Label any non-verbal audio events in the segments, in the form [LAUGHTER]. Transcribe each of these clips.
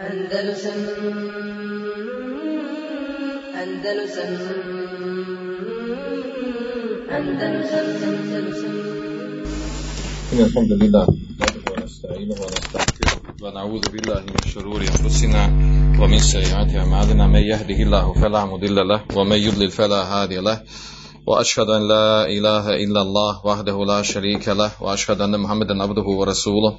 Andalusam Andalusam Andalusam Andalusam إن الحمد لله ونستعينه ونستغفره. ونعوذ بالله من شرور أنفسنا ومن سيئات أعمالنا. من يهده الله فلا مضل له ومن يضلل فلا هادي له. وأشهد أن لا إله إلا الله وحده لا شريك له وأشهد أن محمدا عبده ورسوله.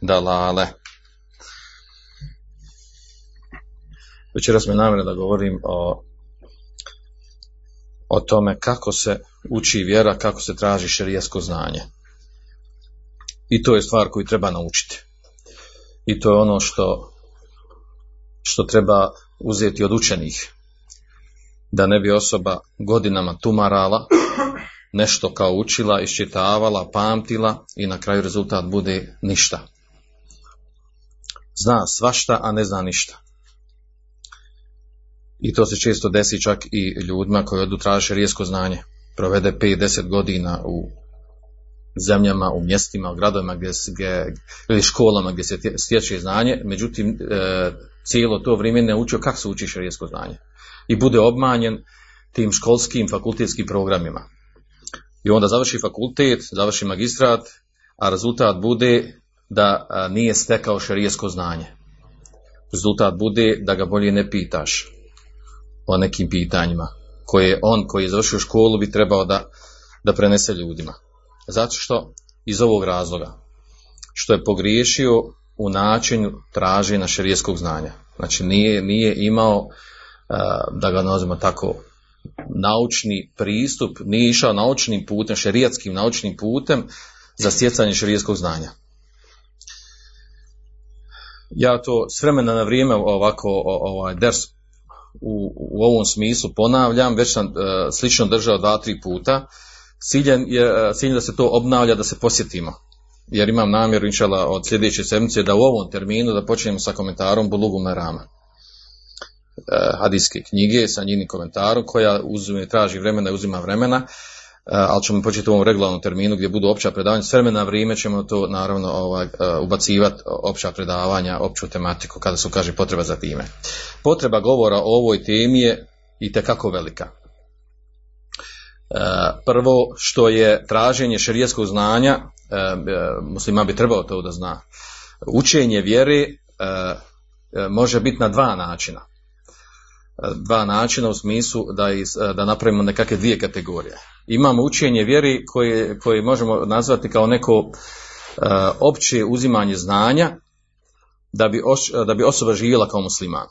dalale. Večeras mi namjerno da govorim o, o tome kako se uči vjera, kako se traži šerijsko znanje. I to je stvar koju treba naučiti. I to je ono što, što treba uzeti od učenih. Da ne bi osoba godinama tumarala, nešto kao učila, iščitavala, pamtila i na kraju rezultat bude ništa. Zna svašta, a ne zna ništa. I to se često desi čak i ljudima koji odu traže rijesko znanje. Provede 5-10 godina u zemljama, u mjestima, u gradovima gdje, gdje, ili školama gdje se stječe znanje, međutim e, cijelo to vrijeme ne učio kako se uči šarijesko znanje. I bude obmanjen tim školskim fakultetskim programima. I onda završi fakultet, završi magistrat, a rezultat bude da nije stekao šarijesko znanje. Rezultat bude da ga bolje ne pitaš o nekim pitanjima koje on koji je završio školu bi trebao da, da prenese ljudima. Zato što iz ovog razloga što je pogriješio u načinu traženja šerijeskog znanja. Znači nije, nije imao da ga nazvimo tako naučni pristup, nije išao naučnim putem, šerijatskim naučnim putem za stjecanje šerijeskog znanja. Ja to s vremena na vrijeme ovako ovaj ders u, u ovom smislu ponavljam, već sam uh, slično držao dva, tri puta. Ciljen je, ciljen da se to obnavlja, da se posjetimo. Jer imam namjeru, inšala, od sljedeće sedmice da u ovom terminu da počnemo sa komentarom Bulugu Merama. Uh, hadijske knjige sa njenim komentarom koja uzme, traži vremena i uzima vremena, ali ćemo početi u ovom regularnom terminu gdje budu opća predavanja. S vremena vrijeme ćemo to naravno ovaj, ubacivati opća predavanja, opću tematiku kada se ukaže potreba za time. Potreba govora o ovoj temi je i tekako velika. Prvo što je traženje šerijskog znanja, muslima bi trebao to da zna. Učenje vjere može biti na dva načina. Dva načina u smislu da, iz, da napravimo nekakve dvije kategorije imamo učenje vjeri koje, koje možemo nazvati kao neko uh, opće uzimanje znanja da bi, os, da bi osoba živjela kao musliman.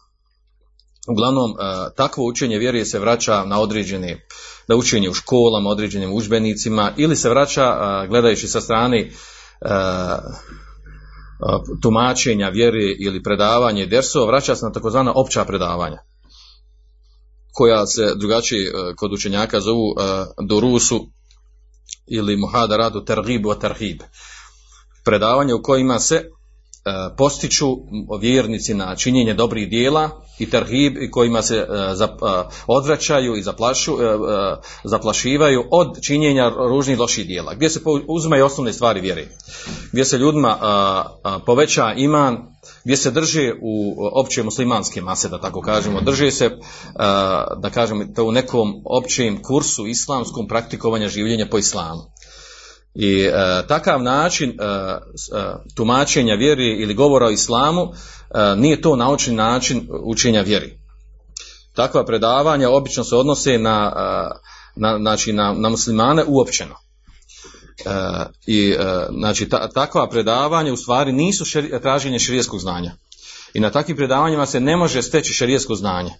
Uglavnom, takvo učenje vjeri se vraća na određene, da učenje u školama, određenim užbenicima ili se vraća, gledajući sa strane tumačenja vjeri ili predavanje dersova, vraća se na takozvana opća predavanja koja se drugačije kod učenjaka zovu dorusu ili muhadaratu tergibu a terhib. Predavanje u kojima se postiču vjernici na činjenje dobrih dijela i terhib kojima se odvraćaju i zaplašu, zaplašivaju od činjenja ružnih loših dijela. Gdje se uzimaju osnovne stvari vjere. Gdje se ljudima poveća iman, gdje se drže u opće muslimanske mase, da tako kažemo, drže se, da kažemo, to u nekom općem kursu islamskom praktikovanja življenja po islamu. I e, takav način e, e, tumačenja vjeri ili govora o islamu e, nije to naučni način učenja vjeri. Takva predavanja obično se odnose na, na, znači na, na muslimane uopćeno. E, I e, znači ta, takva predavanja u stvari nisu šeri, traženje šerijskog znanja. I na takvim predavanjima se ne može steći šerijesko znanje.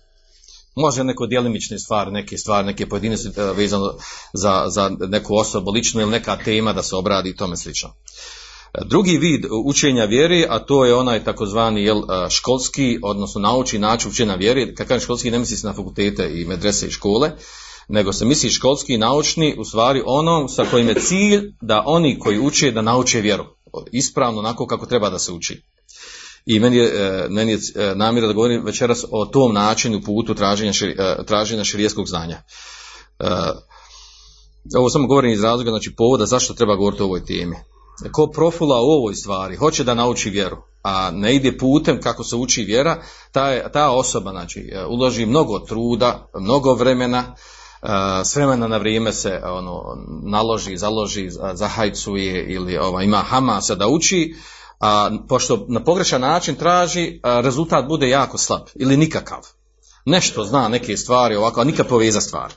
Može neko djelimične stvari, neke stvari, neke pojedinice vezano za, za neku osobu ličnu ili neka tema da se obradi i tome slično. Drugi vid učenja vjere, a to je onaj takozvani jel, školski, odnosno naučni način učenja vjere, kad kažem školski ne misli se na fakultete i medrese i škole, nego se misli školski i naučni, u stvari ono sa kojim je cilj da oni koji uče da nauče vjeru. Ispravno, onako kako treba da se uči. I meni je, meni je namjera da govorim večeras o tom načinu putu traženja, širi, traženja širijeskog znanja. Ovo samo govorim iz razloga, znači povoda zašto treba govoriti o ovoj temi ko profula u ovoj stvari, hoće da nauči vjeru, a ne ide putem kako se uči vjera, ta, ta osoba znači, uloži mnogo truda, mnogo vremena, s vremena na vrijeme se ono, naloži, založi, zahajcuje ili ova, ima hamasa da uči, a pošto na pogrešan način traži, rezultat bude jako slab ili nikakav. Nešto zna neke stvari ovako, a nikad poveza stvar.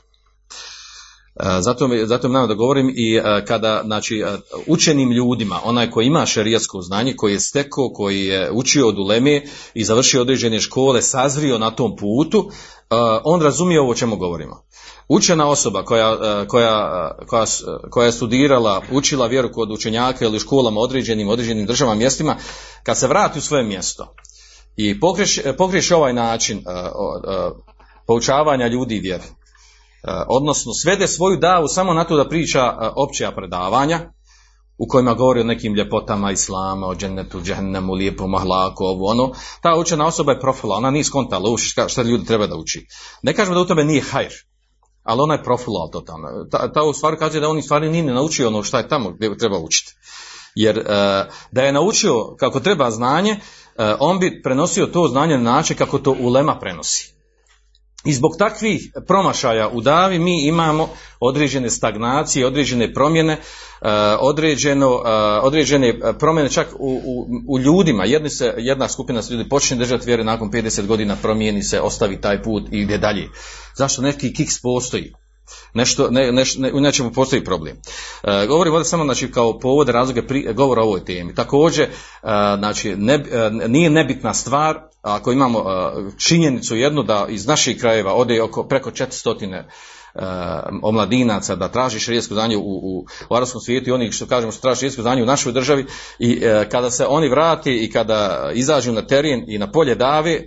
Zato mi, zato mi da govorim i kada znači, učenim ljudima, onaj koji ima šerijasko znanje, koji je stekao, koji je učio od uleme i završio određene škole, sazrio na tom putu, on razumije ovo o čemu govorimo. Učena osoba koja, koja, koja, koja je studirala, učila vjeru kod učenjaka ili školama određenim, određenim državama, mjestima, kad se vrati u svoje mjesto i pokriješi ovaj način poučavanja ljudi vjeru, odnosno svede svoju davu samo na to da priča opća predavanja u kojima govori o nekim ljepotama islama, o džennetu, džennemu, lijepom ahlaku, ovo ono, ta učena osoba je profila, ona nije skontala šta ljudi treba da uči. Ne kažemo da u tebe nije hajr, ali ona je profila totalno. Ta, ta u stvari kaže da on u stvari nije naučio ono šta je tamo gdje treba učiti. Jer da je naučio kako treba znanje, on bi prenosio to znanje na način kako to ulema prenosi. I zbog takvih promašaja u davi mi imamo određene stagnacije, određene promjene, određeno, određene promjene čak u, u, u ljudima. Jedni se, jedna skupina se ljudi počne držati vjere nakon 50 godina promijeni se, ostavi taj put i ide dalje. Zašto neki kiks postoji? Nešto, ne, ne, ne, u nečemu postoji problem. E, govorim ovdje samo znači, kao povode razloge pri, govora o ovoj temi. Također, e, znači, ne, e, nije nebitna stvar ako imamo činjenicu jednu da iz naših krajeva ode oko preko 400 omladinaca da traži širijesko znanje u, u, u arabskom svijetu i oni što kažemo što traži širijesko znanje u našoj državi i kada se oni vrati i kada izađu na teren i na polje dave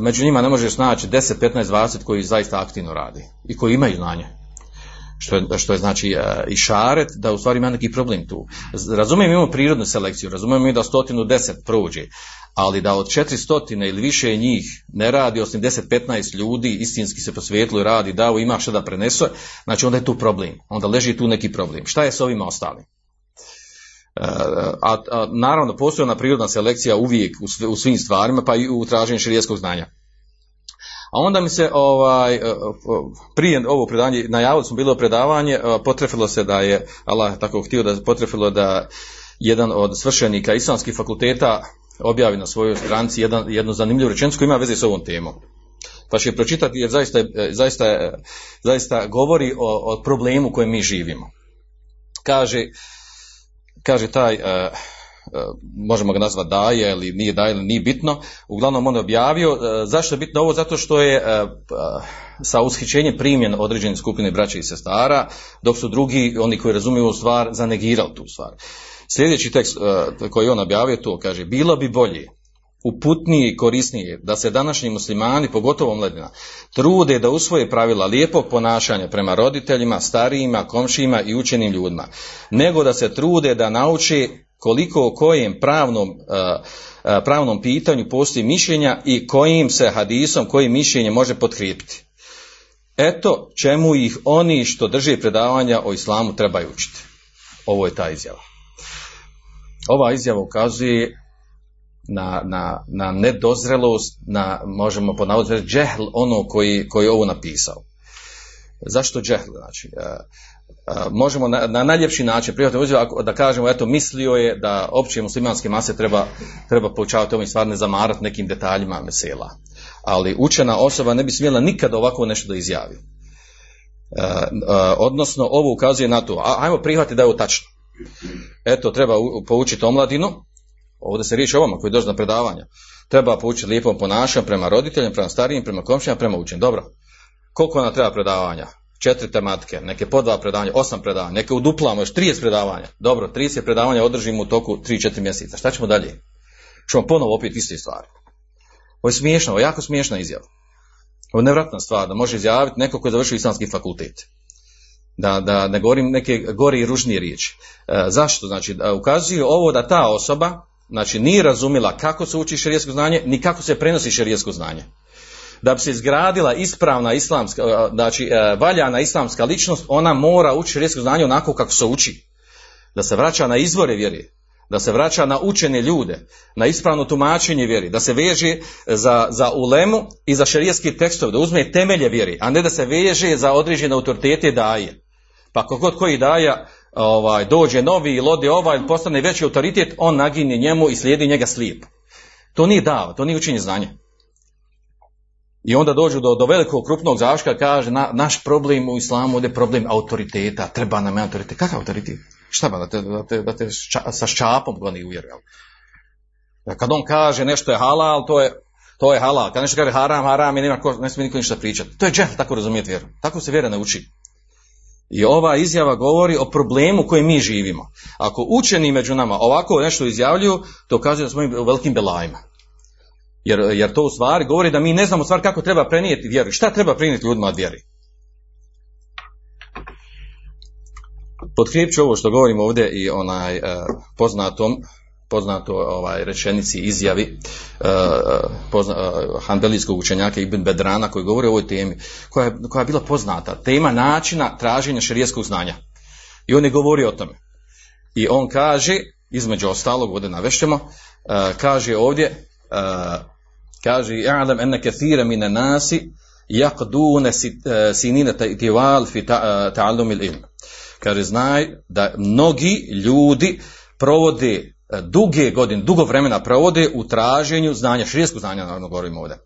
među njima ne možeš naći 10, 15, 20 koji zaista aktivno radi i koji imaju znanje. Što je, što je znači i šaret da u stvari ima neki problem tu. Razumijem imamo prirodnu selekciju, razumijem i da stotinu deset prođe, ali da od 400 ili više njih ne radi, osim 10-15 ljudi istinski se posvijetilo i radi, da ima što da prenese, znači onda je tu problem, onda leži tu neki problem. Šta je s ovima ostalim? A, a naravno postoji ona prirodna selekcija uvijek u, svim stvarima, pa i u traženju širijetskog znanja. A onda mi se ovaj, prije ovo predavanje, najavili smo bilo predavanje, potrefilo se da je, Allah tako htio da potrefilo da jedan od svršenika islamskih fakulteta objavi na svojoj stranici jedan, jednu zanimljivu rečenicu koja ima veze s ovom temom. Pa će je pročitati jer zaista, zaista, zaista govori o, o problemu u kojem mi živimo. Kaže, kaže taj, uh, možemo ga nazvati daje ili nije daje ili nije bitno, uglavnom on je objavio, uh, zašto je bitno ovo? Zato što je sa ushićenjem primjen određene skupine braća i sestara, dok su drugi, oni koji razumiju stvar, zanegirali tu stvar. Sljedeći tekst koji on objavio to kaže, bilo bi bolje uputnije i korisnije da se današnji muslimani, pogotovo mladina, trude da usvoje pravila lijepog ponašanja prema roditeljima, starijima, komšijima i učenim ljudima, nego da se trude da nauče koliko o kojem pravnom, pravnom pitanju postoji mišljenja i kojim se hadisom, kojim mišljenje može potkrijepiti. Eto čemu ih oni što drže predavanja o islamu trebaju učiti. Ovo je ta izjava. Ova izjava ukazuje na, na, na nedozrelost, na, možemo ponavljati, džehl ono koji, koji je ovo napisao. Zašto džehl? Znači, a, a, možemo na, na najljepši način prihvatiti da kažemo, eto, mislio je da opće muslimanske mase treba, treba poučavati ovim stvar, ne zamarati nekim detaljima mesela. Ali učena osoba ne bi smjela nikada ovako nešto da izjavi. A, odnosno, ovo ukazuje na to, a, ajmo prihvatiti da je ovo tačno. Eto, treba poučiti omladinu, ovdje se riječi o vama koji dođu na predavanja, treba poučiti lijepom ponašanju prema roditeljima, prema starijim, prema komšijama, prema učenju. Dobro, koliko nam treba predavanja? četiri tematike, neke po dva predavanja, osam predavanja, neke uduplamo još 30 predavanja. Dobro, 30 predavanja održimo u toku 3-4 mjeseca. Šta ćemo dalje? Ćemo ponovo opet iste stvari. Ovo je smiješno, ovo je jako smiješna izjava. Ovo je nevratna stvar da može izjaviti neko ko je završio islamski fakultet. Da, da ne govorim neke gore i ružnije riječi. E, zašto? Znači, da ukazuje ovo da ta osoba znači, nije razumjela kako se uči šerijetsko znanje, ni kako se prenosi šerijetsko znanje. Da bi se izgradila ispravna islamska, e, znači e, valjana islamska ličnost, ona mora učiti šerijetsko znanje onako kako se uči. Da se vraća na izvore vjere, da se vraća na učene ljude, na ispravno tumačenje vjeri, da se veže za, za ulemu i za šerijetski tekstove, da uzme temelje vjeri, a ne da se veže za određene autoritete daje. Pa kogod koji daja ovaj, dođe novi ili ode ovaj postane veći autoritet, on naginje njemu i slijedi njega slijep. To nije dava, to nije učenje znanja. I onda dođu do, do velikog krupnog zaška, kaže na, naš problem u islamu je problem autoriteta, treba nam autoritet. Kakav autoritet? Šta ba, da te, da te, da te šča, sa ščapom goni uvjeri, jel? Kad on kaže nešto je halal, to je, to je halal. Kad nešto kaže haram, haram i nema ko, ne smije niko ništa pričati. To je džehl, tako razumijeti vjeru. Tako se vjera ne uči. I ova izjava govori o problemu koji mi živimo. Ako učeni među nama ovako nešto izjavljuju, to kaže da smo u velikim belajima. Jer, jer to u stvari govori da mi ne znamo u stvari kako treba prenijeti vjeru. Šta treba prenijeti ljudima od vjeri? Potkrijepit ću ovo što govorimo ovdje i onaj e, poznatom poznato ovaj rečenici izjavi uh, pozna, uh, učenjaka Ibn Bedrana koji govori o ovoj temi koja je, koja je bila poznata. Tema načina traženja šerijskog znanja. I on je govori o tome. I on kaže između ostalog ovdje navešćemo uh, kaže ovdje kaže i'lam enne kathira mine nasi yaqduna sinina tiwal fi ta'allum al-ilm kaže znaj da mnogi ljudi provode duge godine, dugo vremena provode u traženju znanja, širijesko znanja, naravno govorimo ovdje.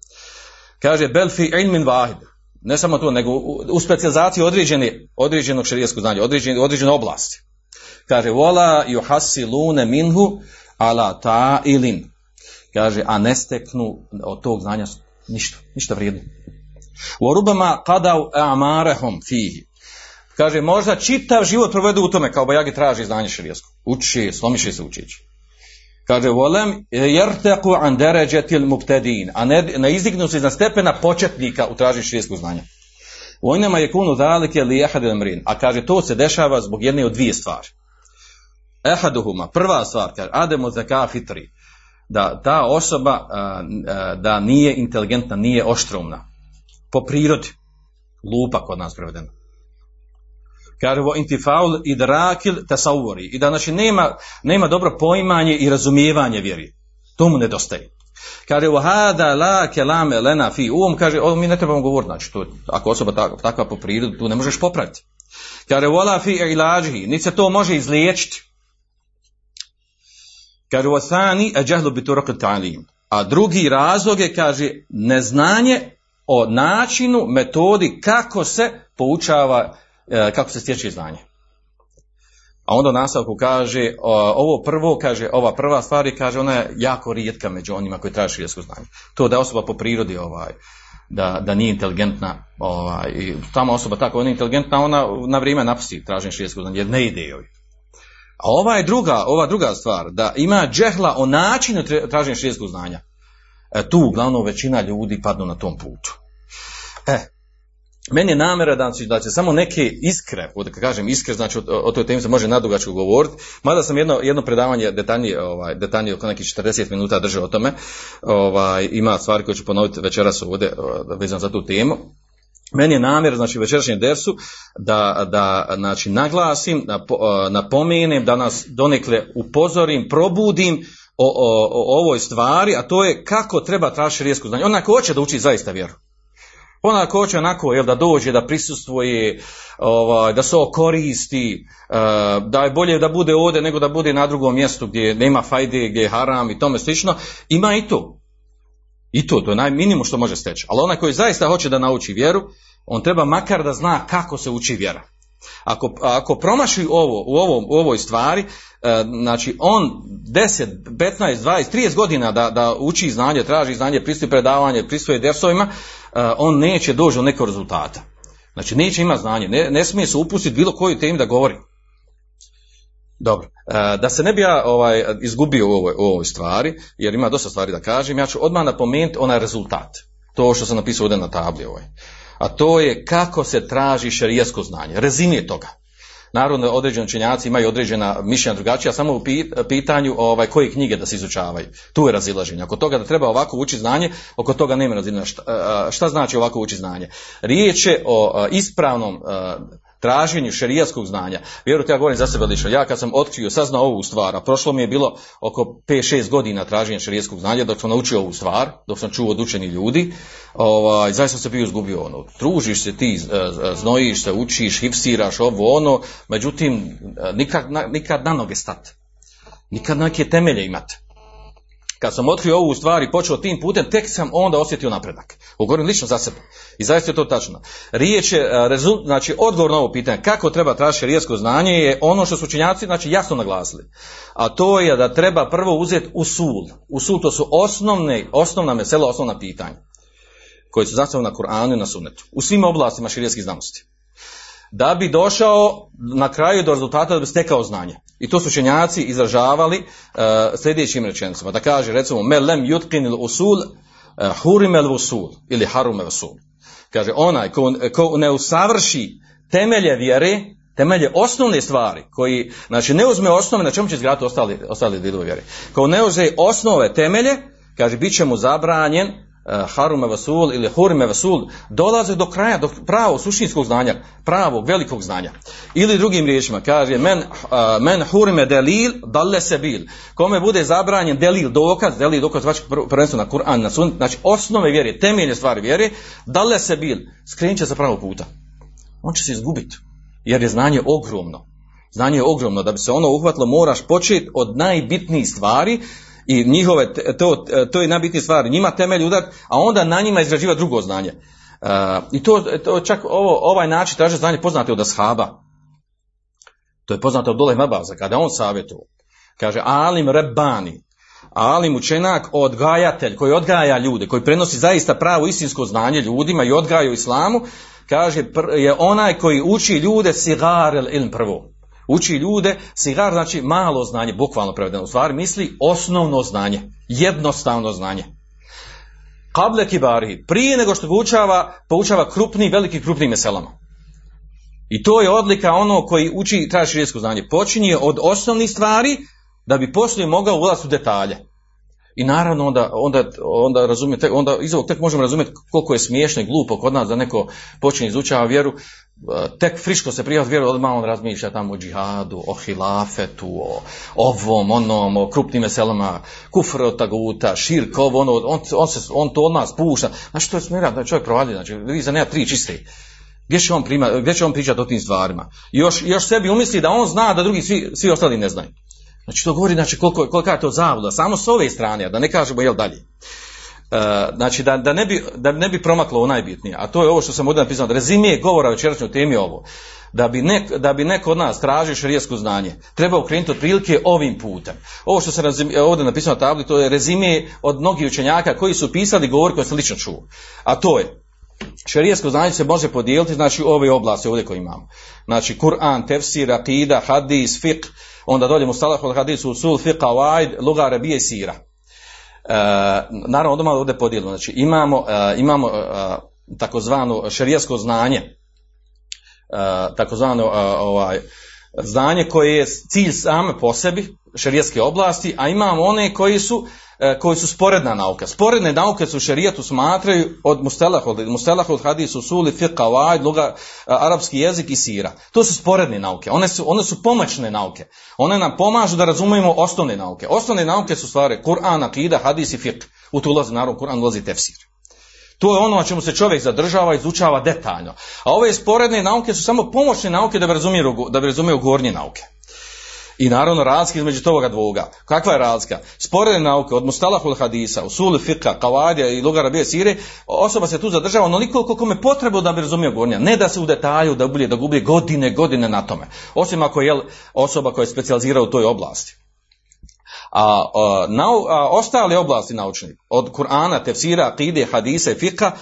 Kaže, bel fi ilmin vahid, ne samo to, nego u, specializaciji određene, određenog širijesku znanja, određene, određene oblasti. Kaže, vola juhasilune minhu ala ta ilin. Kaže, a ne steknu od tog znanja ništa, ništa vrijedno. U orubama kadau amarehom fihi. Kaže, možda čitav život provedu u tome, kao bajagi traži znanje širijesko. Uči, slomiše se učići. Kaže, volem jerteku an deređetil mubtedin, a ne, ne izdignu se iznad stepena početnika u traženju širijetskog znanja. U onima je kunu dalike li ehad mrin, a kaže, to se dešava zbog jedne od dvije stvari. Ehaduhuma, prva stvar, kaže, ademo zaka fitri, da ta osoba da nije inteligentna, nije oštrumna. Po prirodi, lupa kod nas prevedeno kaže vo intifaul idrakil tasawuri i da znači nema, nema dobro poimanje i razumijevanje vjeri. To mu nedostaje. Kaže vo hada la kelame lena fi um, kaže ovo mi ne trebamo govoriti, znači to, ako osoba takva, takva po prirodu, tu ne možeš popraviti. Kaže vola fi ilađihi, niti se to može izliječiti. Kaže vo thani a turak ta'lim. A drugi razlog je, kaže, neznanje o načinu, metodi kako se poučava kako se stječe znanje. A onda u nastavku kaže, ovo prvo, kaže, ova prva stvar je, kaže, ona je jako rijetka među onima koji traže širijesko znanje. To da je osoba po prirodi, ovaj, da, da nije inteligentna, ovaj, i tamo osoba tako, ona je inteligentna, ona na vrijeme napusti traženje širijesko znanje, jer ne ide joj. A ova je druga, ova druga stvar, da ima džehla o načinu traženja širijeskog znanja. E, tu uglavnom većina ljudi padnu na tom putu. E, meni je namjera da, da će samo neke iskre, kad kažem iskre, znači o, o toj temi se može nadugačko govoriti, mada sam jedno, jedno predavanje detaljnije, ovaj, detaljnije oko nekih 40 minuta držao o tome, ovaj, ima stvari koje ću ponoviti večeras ovdje vezano za tu temu. Meni je namjer, znači večerašnjem dersu, da, da znači, naglasim, napomenem, da nas donekle upozorim, probudim o, o, o ovoj stvari, a to je kako treba tražiti rijesku znanje. Onako hoće da uči zaista vjeru. Ona ko hoće onako jel, da dođe, da prisustvuje, ovaj, da se koristi, uh, da je bolje da bude ovdje nego da bude na drugom mjestu gdje nema fajde, gdje je haram i tome slično, ima i to. I to, to je najminimum što može steći. Ali onaj koji zaista hoće da nauči vjeru, on treba makar da zna kako se uči vjera. Ako, ako promaši ovo, u, ovom, u ovoj stvari, e, znači on 10, 15, 20, 30 godina da, da uči znanje, traži znanje, pristupi predavanje, pristupi dersovima, e, on neće doći do nekog rezultata. Znači neće imati znanje, ne, ne smije se upustiti bilo koju temu da govori. Dobro, e, da se ne bi ja ovaj, izgubio u ovoj, u ovoj stvari, jer ima dosta stvari da kažem, ja ću odmah napomenuti onaj rezultat. To što sam napisao ovdje na tabli ovaj. A to je kako se traži šerijasko znanje. Rezime toga. Naravno, određeni učenjaci imaju određena mišljenja drugačija, samo u pitanju ovaj, koje knjige da se izučavaju. Tu je razilaženje. Oko toga da treba ovako učiti znanje, oko toga nema razilaženja. Šta, šta znači ovako učiti znanje? Riječ je o ispravnom traženju šerijatskog znanja. Vjerujte, ja govorim za sebe lično. Ja kad sam otkrio, saznao ovu stvar, a prošlo mi je bilo oko 5-6 godina traženja šerijatskog znanja, dok sam naučio ovu stvar, dok sam čuo od učenih ljudi, ovaj, zaista se bio izgubio ono. Tružiš se ti, znojiš se, učiš, hipsiraš ovo ono, međutim, nikad, nikad na noge stati. Nikad neke temelje imati kad sam otkrio ovu stvar i počeo tim putem, tek sam onda osjetio napredak. Govorim lično za sebe. I zaista je to tačno. Riječ je, znači odgovor na ovo pitanje, kako treba tražiti rijesko znanje je ono što su učenjaci znači, jasno naglasili. A to je da treba prvo uzeti usul. Usul to su osnovne, osnovna mesela, osnovna pitanja koji su zasnovani na Kur'anu i na sunnetu. U svim oblastima širijskih znanosti da bi došao na kraju do rezultata da bi stekao znanje. I to su učenjaci izražavali uh, sljedećim rečenicama. Da kaže recimo melem yutqin usul uh, hurim el usul ili harum el usul. Kaže onaj ko, ko ne usavrši temelje vjere, temelje osnovne stvari, koji, znači ne uzme osnove, na čemu će izgraditi ostali, ostali dijelovi vjere. Ko ne uzme osnove temelje, kaže bit će mu zabranjen harume vasul ili hurime vasul dolaze do kraja, do pravog suštinskog znanja, pravog velikog znanja. Ili drugim riječima kaže men, uh, men hurime delil dalle sebil. Kome bude zabranjen delil, dokaz, delil, dokaz, znači prvenstveno na Kur'an, na sun, znači osnove vjere, temeljne stvari vjere, dalle sebil, skrenut će sa pravog puta. On će se izgubiti, jer je znanje ogromno. Znanje je ogromno, da bi se ono uhvatilo moraš početi od najbitnijih stvari, i njihove, to, to je najbitnija stvar, njima temelj udar, a onda na njima izrađiva drugo znanje. Uh, I to, to čak ovo, ovaj način traže znanje poznate od ashaba. To je poznato od Dole Mabaza, kada on savjetuje. Kaže, alim rebani, alim učenak, odgajatelj, koji odgaja ljude, koji prenosi zaista pravo istinsko znanje ljudima i odgaja u islamu, kaže, je onaj koji uči ljude sigar ilm prvo uči ljude, sigar znači malo znanje, bukvalno prevedeno u stvari, misli osnovno znanje, jednostavno znanje. Kable kibari, prije nego što ga učava, poučava krupni, veliki krupnim meselama. I to je odlika ono koji uči traži širijsko znanje. Počinje od osnovnih stvari da bi poslije mogao ulaziti u detalje. I naravno onda, onda, onda razumijete, onda iz ovog tek možemo razumjeti koliko je smiješno i glupo kod nas da neko počne izučava vjeru, tek friško se prijaviti vjeru, odmah on razmišlja tamo o džihadu, o hilafetu, o ovom, onom, o krupnim veselama, kufr od taguta, širk, ovo, ono, on, on, se, on to od nas pušta. Znači to je smjera da čovjek provalio, znači vi za nema tri čiste. Gdje će on, prima, gdje će on pričati o tim stvarima? još, još sebi umisli da on zna da drugi svi, svi ostali ne znaju. Znači to govori znači koliko, kolika je to zavluda, samo s ove strane, da ne kažemo jel dalje. E, znači da, da, ne bi, da ne bi promaklo najbitnije, a to je ovo što sam ovdje napisao, rezimije govora večerašnjoj temi ovo, da bi, nek, da bi neko od nas tražio širijesko znanje, treba ukrenuti otprilike ovim putem. Ovo što sam ovdje napisao na tabli, to je rezimije od mnogih učenjaka koji su pisali govor koji sam lično čuo. A to je, Šerijesko znanje se može podijeliti znači u ove oblasti ovdje koje imamo. Znači Kur'an, tefsir, akida, hadis, fiqh, onda dolje od hadisu, usul, fiqh, waid, luga, arabije i sira. E, naravno, onda malo ovdje podijelimo. Znači imamo, e, imamo e, takozvano šerijesko znanje, takozvano ovaj, znanje koje je cilj same po sebi, šerijetske oblasti, a imamo one koji su E, koji su sporedna nauka. Sporedne nauke su u šerijatu smatraju od mustelah, od mustelah, od hadisu, suli, fiqa, vajd, luga, arapski jezik i sira. To su sporedne nauke. One su, one su pomoćne nauke. One nam pomažu da razumijemo osnovne nauke. Osnovne nauke su stvari Kur'an, akida, hadis i fiqh. U to ulazi naravno Kur'an, ulazi tefsir. To je ono na čemu se čovjek zadržava izučava detaljno. A ove sporedne nauke su samo pomoćne nauke da bi razumio, da bi razumio gornje nauke. I naravno razlika između toga dvoga. Kakva je razlika? Sporedne nauke od mustalahul hadisa, usuli fika, kavadija i lugara bije sire, osoba se tu zadržava onoliko koliko me potrebu da bi razumio gornja. Ne da se u detalju da gubi, da gubi godine, godine na tome. Osim ako je osoba koja je specijalizirala u toj oblasti. A, a, a ostale oblasti naučne, od Kur'ana, tefsira, akide, hadise, fika,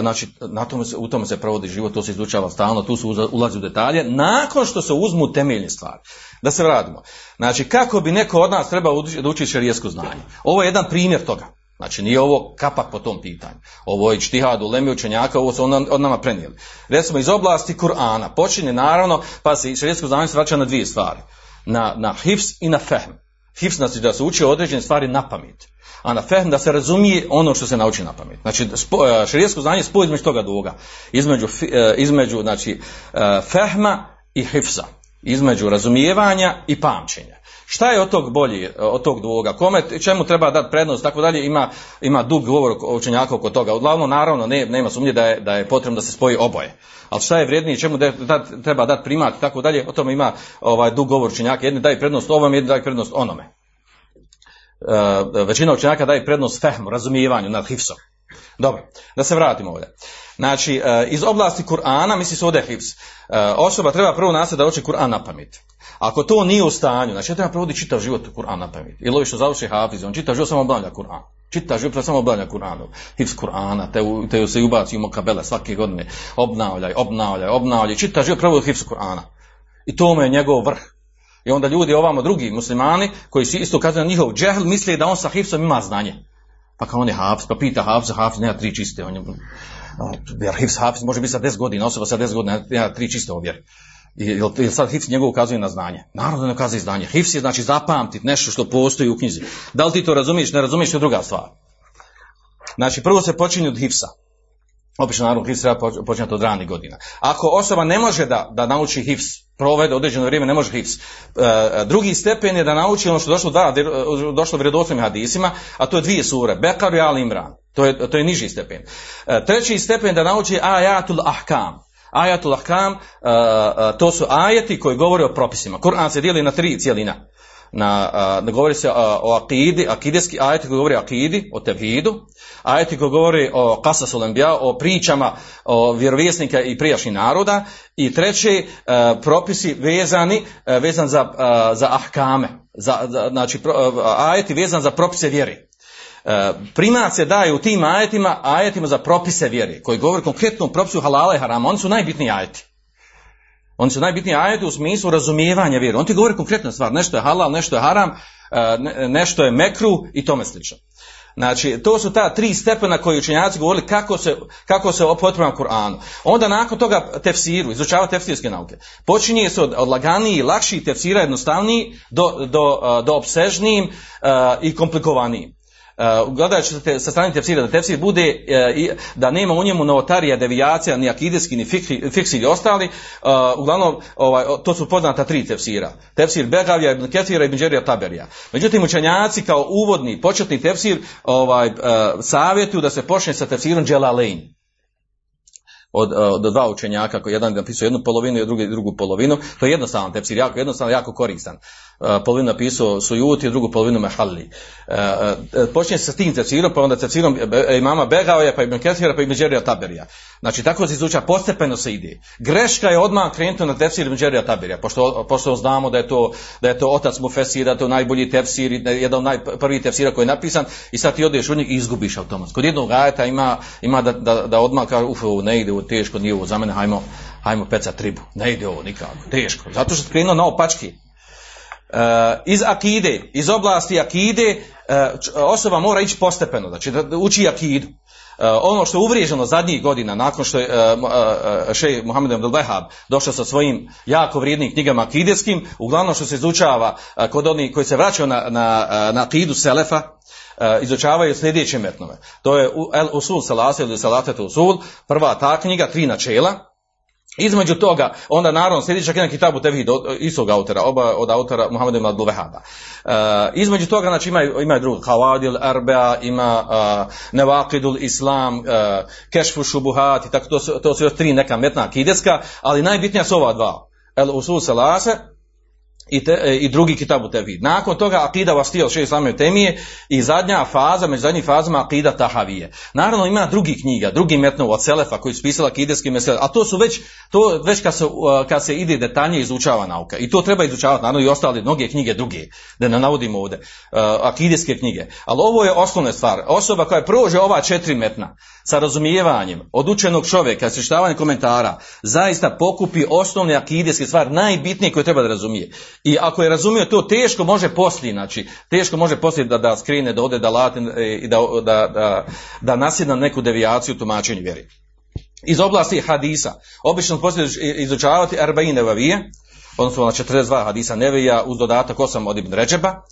znači na tome se, u tome se provodi život, to se izučava stalno, tu se ulazi u detalje, nakon što se uzmu temeljne stvari. Da se vratimo. Znači, kako bi neko od nas trebao da uči šerijesko znanje? Ovo je jedan primjer toga. Znači, nije ovo kapak po tom pitanju. Ovo je čtihad u lemi učenjaka, ovo su on, od nama prenijeli. Recimo, iz oblasti Kur'ana počinje naravno, pa se šerijesko znanje vraća na dvije stvari. Na, na hifs i na fehm. Hifs znači da se uči određene stvari na pamet. A na fehm da se razumije ono što se nauči na pamet. Znači, e, šerijetsko znanje je spoj između toga dvoga. Između, e, između znači, e, fehma i hifsa. Između razumijevanja i pamćenja. Šta je od tog bolji, od tog dvoga? Kome, čemu treba dati prednost, tako dalje, ima, ima dug govor učenjaka oko toga. Uglavnom, naravno, ne, nema sumnje da je, da je potrebno da se spoji oboje. Ali šta je vrijednije, čemu de- dat- treba dati primat tako dalje, o tome ima ovaj, dug govor učenjaka. Jedni daju prednost ovom, jedni daju prednost onome. E, većina učenjaka daje prednost fehmu, razumijevanju nad hifsom. Dobro, da se vratimo ovdje. Znači, e, iz oblasti Kur'ana, misli se ovdje hifs, e, osoba treba prvo nastaviti da uči Kur'an na pamet. Ako to nije u stanju, znači treba provoditi čitav život Kur'an na pamet. Ili što završi hafiz, on čitav život samo obavlja Kur'an. Čitav život samo obavlja Kur'anu. Hifz Kur'ana, te, u- te se ubaci u mokabele svake godine. Obnavljaj, obnavljaj, obnavljaj. Čitav život provodi hifz Kur'ana. I to mu je njegov vrh. I onda ljudi ovamo drugi muslimani koji se isto kazuju na njihov džehl misle da on sa hifzom ima znanje. Pa kao on je hafiz, pa pita hafiz, hafiz nema tri čiste. On je, jer hafiz može biti sa 10 godina, osoba sa 10 godina nema tri čiste ovjeri. Jel, jel sad hifz njegov ukazuje na znanje? Naravno ne ukazuje znanje. Hifz je znači zapamtiti nešto što postoji u knjizi. Da li ti to razumiješ, ne razumiješ, to druga stvar. Znači prvo se počinje od hifsa. Obično naravno hifz treba poč- počinjati od ranih godina. Ako osoba ne može da, da nauči hifz, provede određeno vrijeme, ne može hifz. E, drugi stepen je da nauči ono što došlo, da, došlo u hadisima, a to je dvije sure, Bekar i Al Imran. To je, to je niži stepen. E, treći stepen da nauči ajatul ahkam. Ajatul ahkam, e, e, to su ajeti koji govore o propisima. Kur'an se dijeli na tri cijelina na, a, ne govori se o akidi, akideski ajeti koji govori o akidi, o tevhidu, ajeti koji govori o enbija, o pričama o vjerovjesnika i prijašnjih naroda i treći propisi vezani, vezan za, za ahkame, za, znači ajeti vezan za propise vjeri. E, Primat se daje u tim ajetima, ajetima za propise vjeri, koji govori konkretno o propisu halala i harama, oni su najbitniji ajeti. Oni su najbitniji ajeti u smislu razumijevanja vjere. On ti govori konkretna stvar, nešto je halal, nešto je haram, e, ne- nešto je mekru i tome slično. Znači, to su ta tri stepena koji učenjaci govorili kako se, kako se potrebno Kur'anu. Onda nakon toga tefsiru, izučava tefsirske nauke. Počinje se od, od laganiji, lakših tefsira, jednostavniji, do, do, e, do obsežnijim e, i komplikovanijim. Uh, gledajući sa, strane tefsira, da tefsir bude, i- da nema u njemu novotarija, devijacija, ni akideski, ni fiksi ili ostali, uh, uglavnom, ovaj, to su poznata tri tefsira. Tefsir Begavija, Ibn Ketira i Ibn Đerija Taberija. Međutim, učenjaci kao uvodni, početni tefsir, ovaj, uh, savjetuju da se počne sa tefsirom Dželalein od, od dva učenjaka, koji jedan napisao jednu polovinu i drugi drugu polovinu. To je jednostavan tefsir, jako jednostavan, jako koristan. Uh, polovinu napisao Sujuti, drugu polovinu Mehalli. Uh, uh, počinje se sa tim tefsirom, pa onda tefsirom e, imama Begaoja, pa Ibn Kethira, pa Ibn Đerija Taberija. Znači, tako se izuča, postepeno se ide. Greška je odmah krenuti na tefsir Ibn Đerija Taberija, pošto, pošto znamo da je to, da je to otac Mufesira, da je to najbolji tefsir, jedan od najprvi tefsira koji je napisan, i sad ti odeš u njeg i izgubiš automatski. Kod jednog ajeta ima, ima da, da, da odmah kaže, uf, ne ide, ovo teško, nije ovo za mene, hajmo, hajmo peca tribu. Ne ide ovo nikako, teško. Zato što krenuo na opački. Iz akide, iz oblasti akide, e, č- osoba mora ići postepeno, znači da, uči akidu. E, ono što je uvriježeno zadnjih godina, nakon što je šej Muhammed Abdel Wahab došao sa svojim jako vrijednim knjigama akideskim, uglavnom što se izučava kod onih koji se vraćaju na, na, na akidu Selefa, izučavaju sljedeće metnove. To je El Usul Salase ili Salatet Usul, prva ta knjiga, tri načela, Između toga, onda naravno sljedeća knjiga Kitabu Tevhid od istog autora, oba od autora Muhammed ibn Abdul. E, između toga, znači imaju, imaju drugo, Hawadil Arbea, ima uh, Nevakidul Islam, uh, Kešfu Šubuhat tako, to su, to su još tri neka metna akideska, ali najbitnija su ova dva. El Usul Salase i, te, e, i drugi kitabu tevhid. Nakon toga akida vastija šest same temije i zadnja faza, među zadnjim fazama akida tahavije. Naravno ima drugi knjiga, drugi metnov od Selefa koji su pisali akideski mesele, a to su već, to već kad se, uh, kad se ide detaljnije izučava nauka. I to treba izučavati, naravno i ostale mnoge knjige druge, da ne navodimo ovdje, uh, akideske knjige. Ali ovo je osnovna stvar. Osoba koja prođe ova četiri metna sa razumijevanjem od učenog čovjeka, sreštavanjem komentara, zaista pokupi osnovne akideske stvari, najbitnije koje treba da razumije. I ako je razumio to, teško može poslije, znači, teško može poslije da, da skrine, da ode, da lati i da, da, da, da nasjedna neku devijaciju tumačenju vjeri. Iz oblasti hadisa, obično poslije izučavati Arbain Nevavije, odnosno na 42 hadisa Nevija uz dodatak 8 od Ibn Ređeba,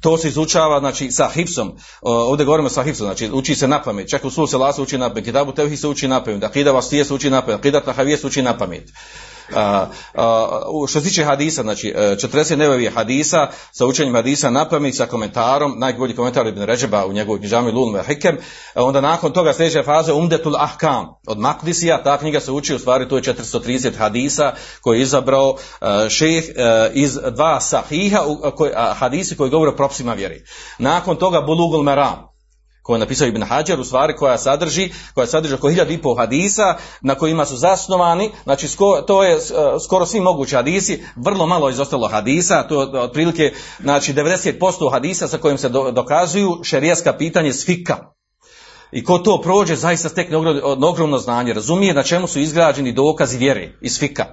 to se izučava znači sa hifsom. Ovdje govorimo sa hifsom, znači uči se na pamet. Čak u sulu se uči na pamet, kitabu tevhi se uči na pamet, akida vastije se uči na pamet, akida tahavije se uči na pamet. A, što se tiče hadisa, znači 40 nevevi hadisa sa učenjem hadisa na pamet sa komentarom, najbolji komentar Ibn Ređeba u njegovoj knjižami Lulme Hikem, onda nakon toga sljedeća faza Umdetul Ahkam od Makdisija, ta knjiga se uči u stvari to je 430 hadisa koji je izabrao šeh iz dva sahiha hadisi koji govore o propisima vjeri. Nakon toga Bulugul Meram, koju je napisao Ibn Hajar, u stvari koja sadrži, koja sadrži oko hiljadu i pol hadisa, na kojima su zasnovani, znači sko, to je skoro svi mogući hadisi, vrlo malo izostalo hadisa, to je otprilike, znači 90% hadisa sa kojim se do, dokazuju šerijaska pitanje s fika. I ko to prođe, zaista stekne ogromno znanje, razumije na čemu su izgrađeni dokazi vjere iz fika.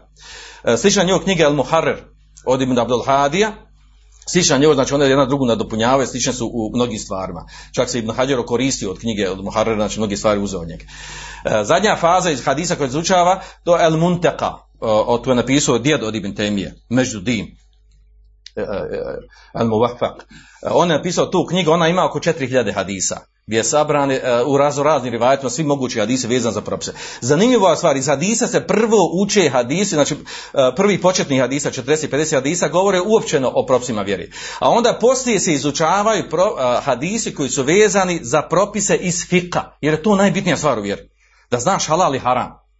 Slična njegov knjiga El Muharrer od Ibn Abdul Hadija, Slična njegov, znači one jedna drugu nadopunjavaju, slične su u mnogim stvarima. Čak se Ibn Hađaro koristio od knjige od Muharrera, znači mnogi stvari uzeo od njega. Zadnja faza iz hadisa koja izučava, to je El Munteka, o to je napisao djed od Ibn Temije, Međudim, El Muvafak. On je napisao tu knjigu, ona ima oko 4000 hadisa gdje je sabrane uh, u razno raznim rivajetima svi mogući hadise vezan za propise. Zanimljiva stvar, iz hadisa se prvo uče hadisi, znači uh, prvi početni hadisa, 40-50 hadisa, govore uopćeno o propisima vjeri. A onda poslije se izučavaju pro, uh, hadisi koji su vezani za propise iz fika, jer je to najbitnija stvar u vjeri. Da znaš halal i haram.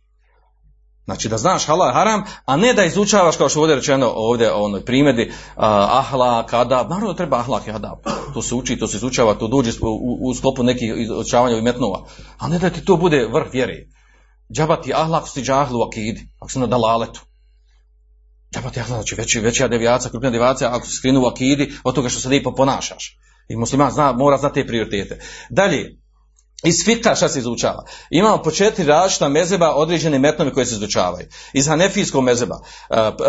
Znači da znaš halal haram, a ne da izučavaš kao što ovdje rečeno ovdje o onoj primjedi uh, ahlak, adab, naravno treba ahlak i adab. To se uči, to se izučava, to dođe u, u, u sklopu nekih izučavanja i metnova. A ne da ti to bude vrh vjeri. Džabati ahlak sti džahlu akidi, ako si na dalaletu. Džabati ahlak, znači veći, veća devijaca, krupnija devijaca, ako si skrinu u akidi, od toga što se lijepo ponašaš. I musliman zna, mora znati te prioritete. Dalje, iz fika šta se izučava? Imamo po četiri različita mezeba određene metnove koje se izučavaju. Iz hanefijskog mezeba,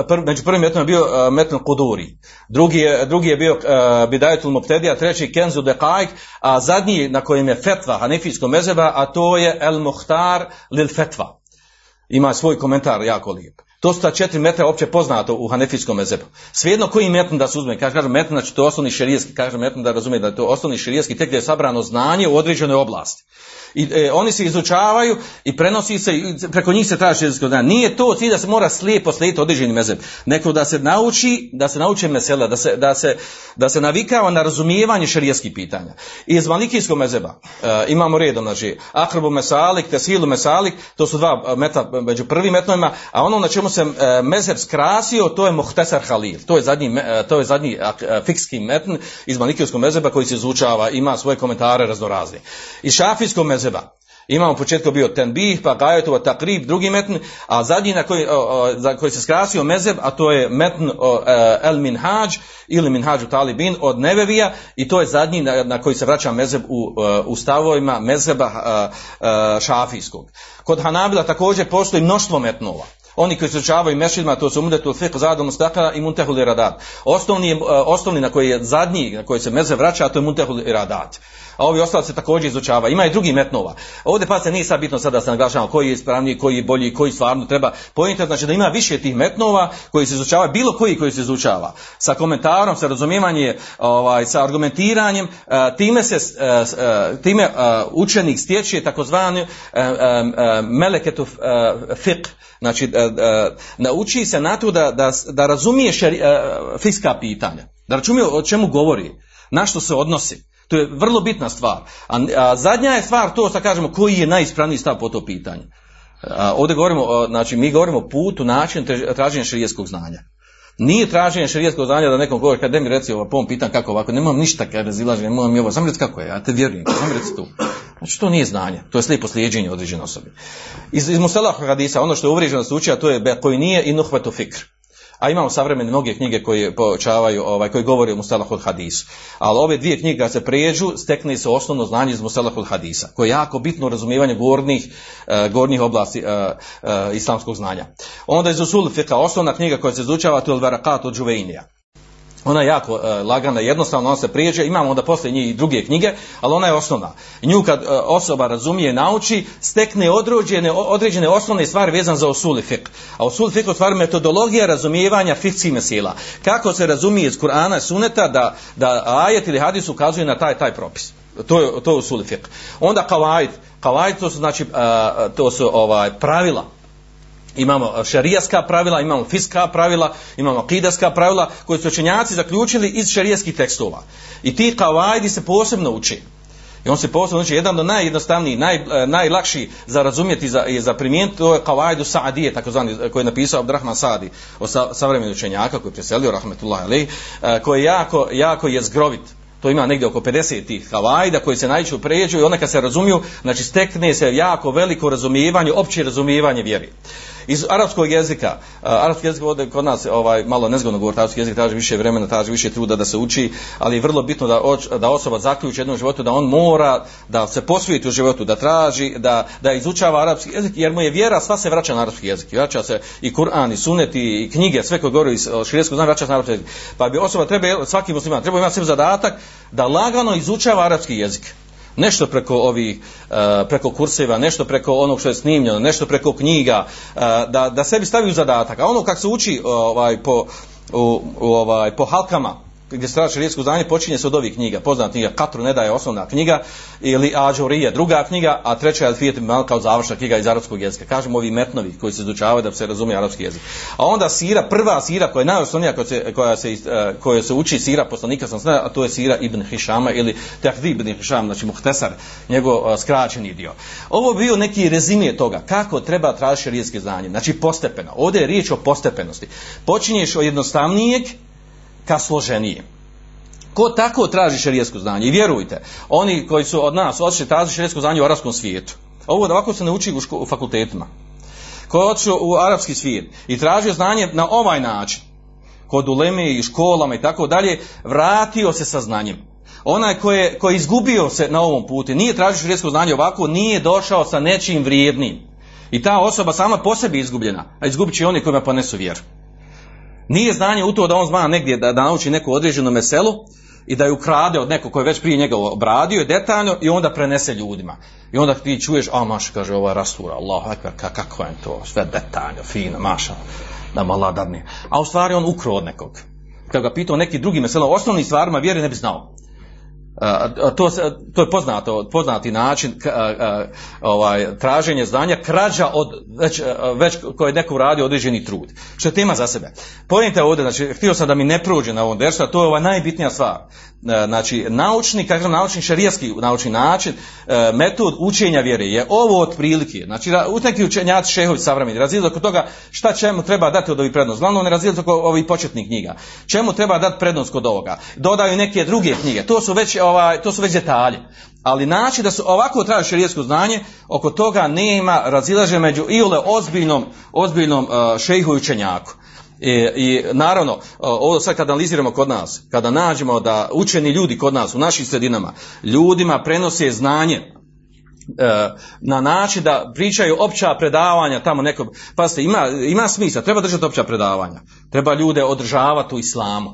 pr, među prvim metnom je bio metnom Kuduri, drugi je, drugi je bio uh, Bidajetul Moptedija, treći Kenzu Dekajk, a zadnji na kojem je fetva hanefijskog mezeba, a to je El Muhtar Lil Fetva. Ima svoj komentar jako lijep. To su ta četiri metra opće poznato u hanefijskom mezebu. Svejedno koji metn da se uzme, kaže, kaže metn, znači to je osnovni širijeski, kaže metn da razumije da je to osnovni širijeski, tek gdje je sabrano znanje u određenoj oblasti. I e, oni se izučavaju i prenosi se, i preko njih se traži širijesko znanje. Nije to cilj da se mora slijepo slijediti određeni mezeb, nego da se nauči, da se nauči mesela, da se, da se, da se navikava na razumijevanje širijeskih pitanja. I iz malikijskog mezeba e, imamo redom, znači, akrabu mesalik, tesilu mesalik, to su dva meta među prvim metnovima, a ono na čemu se e, mezheb skrasio, to je Muhtesar Halil. To je zadnji, e, to je zadnji e, fikski metn iz Malikijskog mezheba koji se izučava, ima svoje komentare raznorazne. Iz Šafijskog mezheba Imamo početko bio Tenbih, pa Gajetova Takrib, drugi metn, a zadnji na koji, za koji se skrasio mezeb, a to je metn e, El Minhaj ili Minhaj u Talibin od Nevevija i to je zadnji na, na koji se vraća mezeb u, u stavovima mezeba a, šafijskog. Kod Hanabila također postoji mnoštvo metnova. Oni koji izučavaju mešidima, to su umdetu fiqh zadom mustakara i muntehul iradat. Osnovni, je, osnovni na koji je zadnji, na koji se meze vraća, to je muntehul iradat. A ovi ostali se također izučava. Ima i drugi metnova. Ovdje pa se nije sad bitno sada da se naglašavamo koji je ispravniji, koji je bolji, koji stvarno treba. Pojenta znači da ima više tih metnova koji se izučava, bilo koji koji se izučava. Sa komentarom, sa razumijevanjem, ovaj, sa argumentiranjem, time se time učenik stječe takozvani meleketu fiqh Znači, nauči se na to da, da, da razumije šeri, uh, fiska pitanja. Da razumije o čemu govori. Na što se odnosi. To je vrlo bitna stvar. A, a zadnja je stvar to što kažemo koji je najispravniji stav po to pitanje. A, ovdje govorimo, znači mi govorimo o putu, način traženja šerijeskog znanja. Nije traženje šerijskog znanja da nekom govori, kad mi reci ovo, pom pitan kako ovako, nemam ništa kad razilaženje, nemam mi ovo, sam reci kako je, ja te vjerujem, sam reci tu. Znači to nije znanje, to je slijepo slijeđenje određene osobe. Iz, iz Musalah hadisa, ono što je uvriježeno se uči, a to je koji nije i nuhvetu fikr. A imamo savremene mnoge knjige koje poučavaju, ovaj, koji govore o Mustalahul hadisu. Ali ove dvije knjige kad se pređu, stekne se osnovno znanje iz Mustalahul hadisa, koje je jako bitno razumijevanje gornjih, uh, gornjih oblasti uh, uh, islamskog znanja. Onda iz Usul Fiqa, osnovna knjiga koja se izučava, to je Varakat od Džuvejnija. Ona je jako e, lagana, jednostavno, ona se prijeđe, imamo onda poslije njih i druge knjige, ali ona je osnovna. Nju kad e, osoba razumije, nauči, stekne određene, određene osnovne stvari vezane za osuli fik. A osuli fik u stvari metodologija razumijevanja fikci mesela. Kako se razumije iz Kur'ana i Suneta da, da ajet ili hadis ukazuje na taj taj propis. To je, to je usuli fik. Onda kavajd, kavajd to su znači, e, to su ovaj, pravila Imamo šarijaska pravila, imamo fiska pravila, imamo akidaska pravila koje su učenjaci zaključili iz šarijskih tekstova. I ti kavajdi se posebno uči. I on se posebno uči jedan od najjednostavnijih, naj, e, najlakši za razumjeti za, i za primijeniti, to je kavajdu Saadije, takozvani, koji je napisao Abdrahman Saadi, o sa, učenjaka koji je preselio, rahmetullahi alaih, e, koji je jako, jako je zgrovit. To ima negdje oko 50 tih havajda koji se najčešće pređu i onda kad se razumiju, znači stekne se jako veliko razumijevanje, opće razumijevanje vjeri iz arapskog jezika, arapski jezik ovdje kod nas ovaj malo nezgodno govori arapski jezik, traži više vremena, traži više truda da se uči, ali je vrlo bitno da oč, da osoba zaključi jednom životu da on mora da se posvijeti u životu, da traži, da da izučava arapski jezik, jer mu je vjera sva se vraća na arapski jezik. Vraća se i Kur'an i Sunet i knjige, sve koje govori iz širijskog znanja vraća se na arapski jezik. Pa bi osoba treba svaki musliman treba imati sve zadatak da lagano izučava arapski jezik nešto preko ovih uh, preko kurseva, nešto preko onog što je snimljeno, nešto preko knjiga, uh, da, da sebi stavi u zadatak. A ono kako se uči ovaj po u, u, ovaj po halkama gdje se traži znanje počinje se od ovih knjiga. Poznata knjiga Katru ne daje osnovna knjiga ili Ađurije druga knjiga, a treća je Alfijet Mal kao završna knjiga iz arapskog jezika. Kažemo ovi metnovi koji se izučavaju da se razumije arapski jezik. A onda sira, prva sira koja je najosnovnija koja se, koja se, e, koja se uči sira poslanika sam a to je sira Ibn Hišama ili Tehdi Ibn Hišam, znači Muhtesar, njegov skraćeni dio. Ovo bio neki rezime toga kako treba tražiti rijeske znanje. Znači postepeno. Ovdje je riječ o postepenosti. Počinješ od jednostavnijeg ka složenijem. Ko tako traži šerijesko znanje? I vjerujte, oni koji su od nas otišli traži šerijesko znanje u arapskom svijetu. Ovo da ovako se ne uči u, ško, u fakultetima. Ko je otišao u arapski svijet i tražio znanje na ovaj način, kod uleme i školama i tako dalje, vratio se sa znanjem. Onaj ko je, ko je izgubio se na ovom putu, nije tražio šerijesko znanje ovako, nije došao sa nečim vrijednim. I ta osoba sama po sebi izgubljena, a izgubit će oni kojima ponesu vjeru. Nije znanje u to da on zna negdje da, da nauči neku određenu meselu i da ju ukrade od nekog koji je već prije njega obradio je detaljno i onda prenese ljudima. I onda ti čuješ, a maš, kaže, je rastura, Allah, kako je to, sve detaljno, fino, maša, da mu Allah. A u stvari on ukro od nekog. Kad ga pitao neki drugi mesela, osnovnim stvarima vjeri ne bi znao. To, to je poznato, poznati način ovaj, traženje znanja, krađa od već, već koje neko radi određeni trud. Što je tema za sebe. Pojente ovdje, znači, htio sam da mi ne prođe na ovom dersu, a to je ova najbitnija stvar. Znači, naučni, kako naučni šarijski naučni način, metod učenja vjere je ovo otprilike. Znači, neki učenjaci šehovi savremeni razlijed oko toga šta čemu treba dati od ovih prednost. Glavno ne razlijed oko ovih početnih knjiga. Čemu treba dati prednost kod ovoga. Dodaju neke druge knjige. To su već ovaj, to su već detalje. Ali način da su ovako traži šerijetsko znanje, oko toga nema razilaže među iole ozbiljnom, ozbiljnom uh, šejhu i učenjaku. I, I naravno, ovo sad kad analiziramo kod nas, kada nađemo da učeni ljudi kod nas u našim sredinama, ljudima prenose znanje e, na način da pričaju opća predavanja tamo nekom, pazite, ima, ima smisla, treba držati opća predavanja, treba ljude održavati u islamu,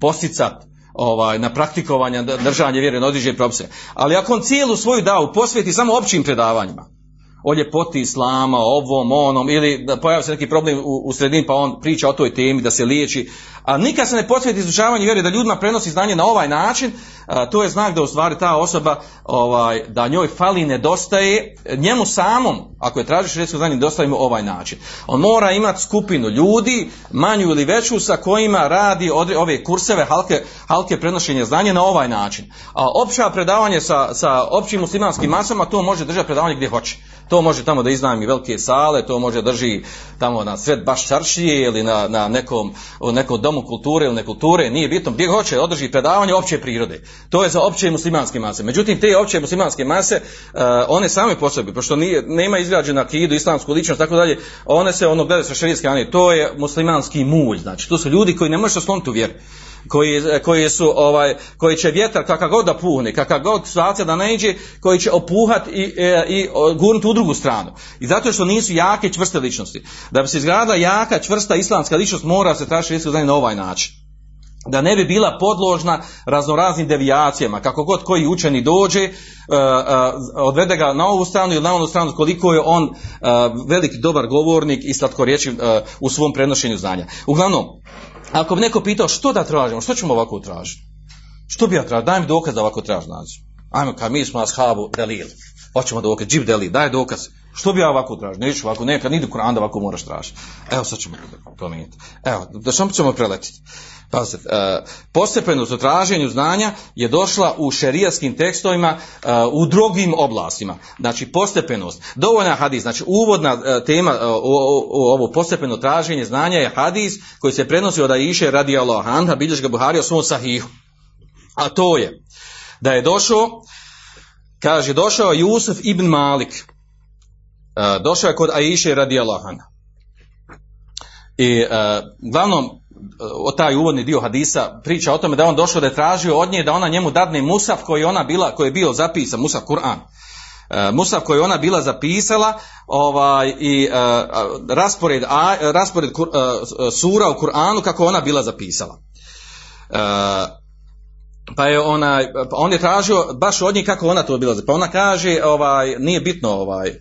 posticati, ovaj, na praktikovanje, držanje vjere na određene propise. Ali ako on cijelu svoju davu posveti samo općim predavanjima, o ljepoti islama, ovom, onom, ili da pojavi se neki problem u, u sredini pa on priča o toj temi, da se liječi, a nikad se ne posveti izučavanju vjere, da ljudima prenosi znanje na ovaj način, a, to je znak da u stvari ta osoba, ovaj, da njoj fali nedostaje, njemu samom, ako je tražiš redsko znanje, nedostaje mu ovaj način. On mora imati skupinu ljudi, manju ili veću, sa kojima radi odre, ove kurseve, halke, halke prenošenja znanja na ovaj način. A opća predavanje sa, sa općim muslimanskim masama, to može držati predavanje gdje hoće To može tamo da iznajmi velike sale, to može drži tamo na sred baš čaršije ili na, na nekom, nekom domu kulture ili nekulture, nije bitno, gdje hoće održi predavanje opće prirode. To je za opće muslimanske mase. Međutim, te opće muslimanske mase, uh, one same po sebi, pošto nije, nema izgrađena akidu, islamsku ličnost, tako dalje, one se ono gledaju sa šarijetske strane, to je muslimanski mulj, znači to su ljudi koji ne može osloniti u vjeru koji, koji su ovaj koji će vjetar kakav god da puhne, kakav god situacija da ne iđe, koji će opuhati i, e, i, gurnuti u drugu stranu. I zato što nisu jake čvrste ličnosti. Da bi se izgradila jaka čvrsta islamska ličnost mora se tražiti vjersko znanje na ovaj način da ne bi bila podložna raznoraznim devijacijama, kako god koji učeni dođe, uh, uh, odvede ga na ovu stranu ili na onu stranu, koliko je on veliki dobar govornik i slatkorječiv u svom prenošenju znanja. Uglavnom, ako bi neko pitao što da tražimo, što ćemo ovako tražiti? Što bi ja tražio? Daj mi dokaz da ovako traži nađu. Ajmo, kad mi smo ashabu delil. Hoćemo dokaz, džib delil, daj dokaz. Što bi ja ovako tražio? Neću ovako, nekad nidi Kur'an da ovako moraš tražiti. Evo sad ćemo promijeniti. Evo, da što ćemo preletiti. Pazite, uh, postepenost u traženju znanja je došla u šerijaskim tekstovima uh, u drugim oblastima. Znači postepenost. Dovoljna hadis, znači uvodna uh, tema u ovo postepeno traženje znanja je hadis koji se prenosi od Aisha radi Allah anha, bilješ ga Buhari o svom sahihu. A to je da je došao, kaže, došao Jusuf ibn Malik. Došao je kod Aisha radi Allah anha. I glavnom o taj uvodni dio hadisa priča o tome da on došao da je tražio od nje da ona njemu dadne musaf koji ona bila koji je bio zapisan musaf Kur'an musaf koji ona bila zapisala ovaj i raspored a, raspored kur, sura u Kur'anu kako ona bila zapisala pa je ona on je tražio baš od nje kako ona to bila pa ona kaže ovaj nije bitno ovaj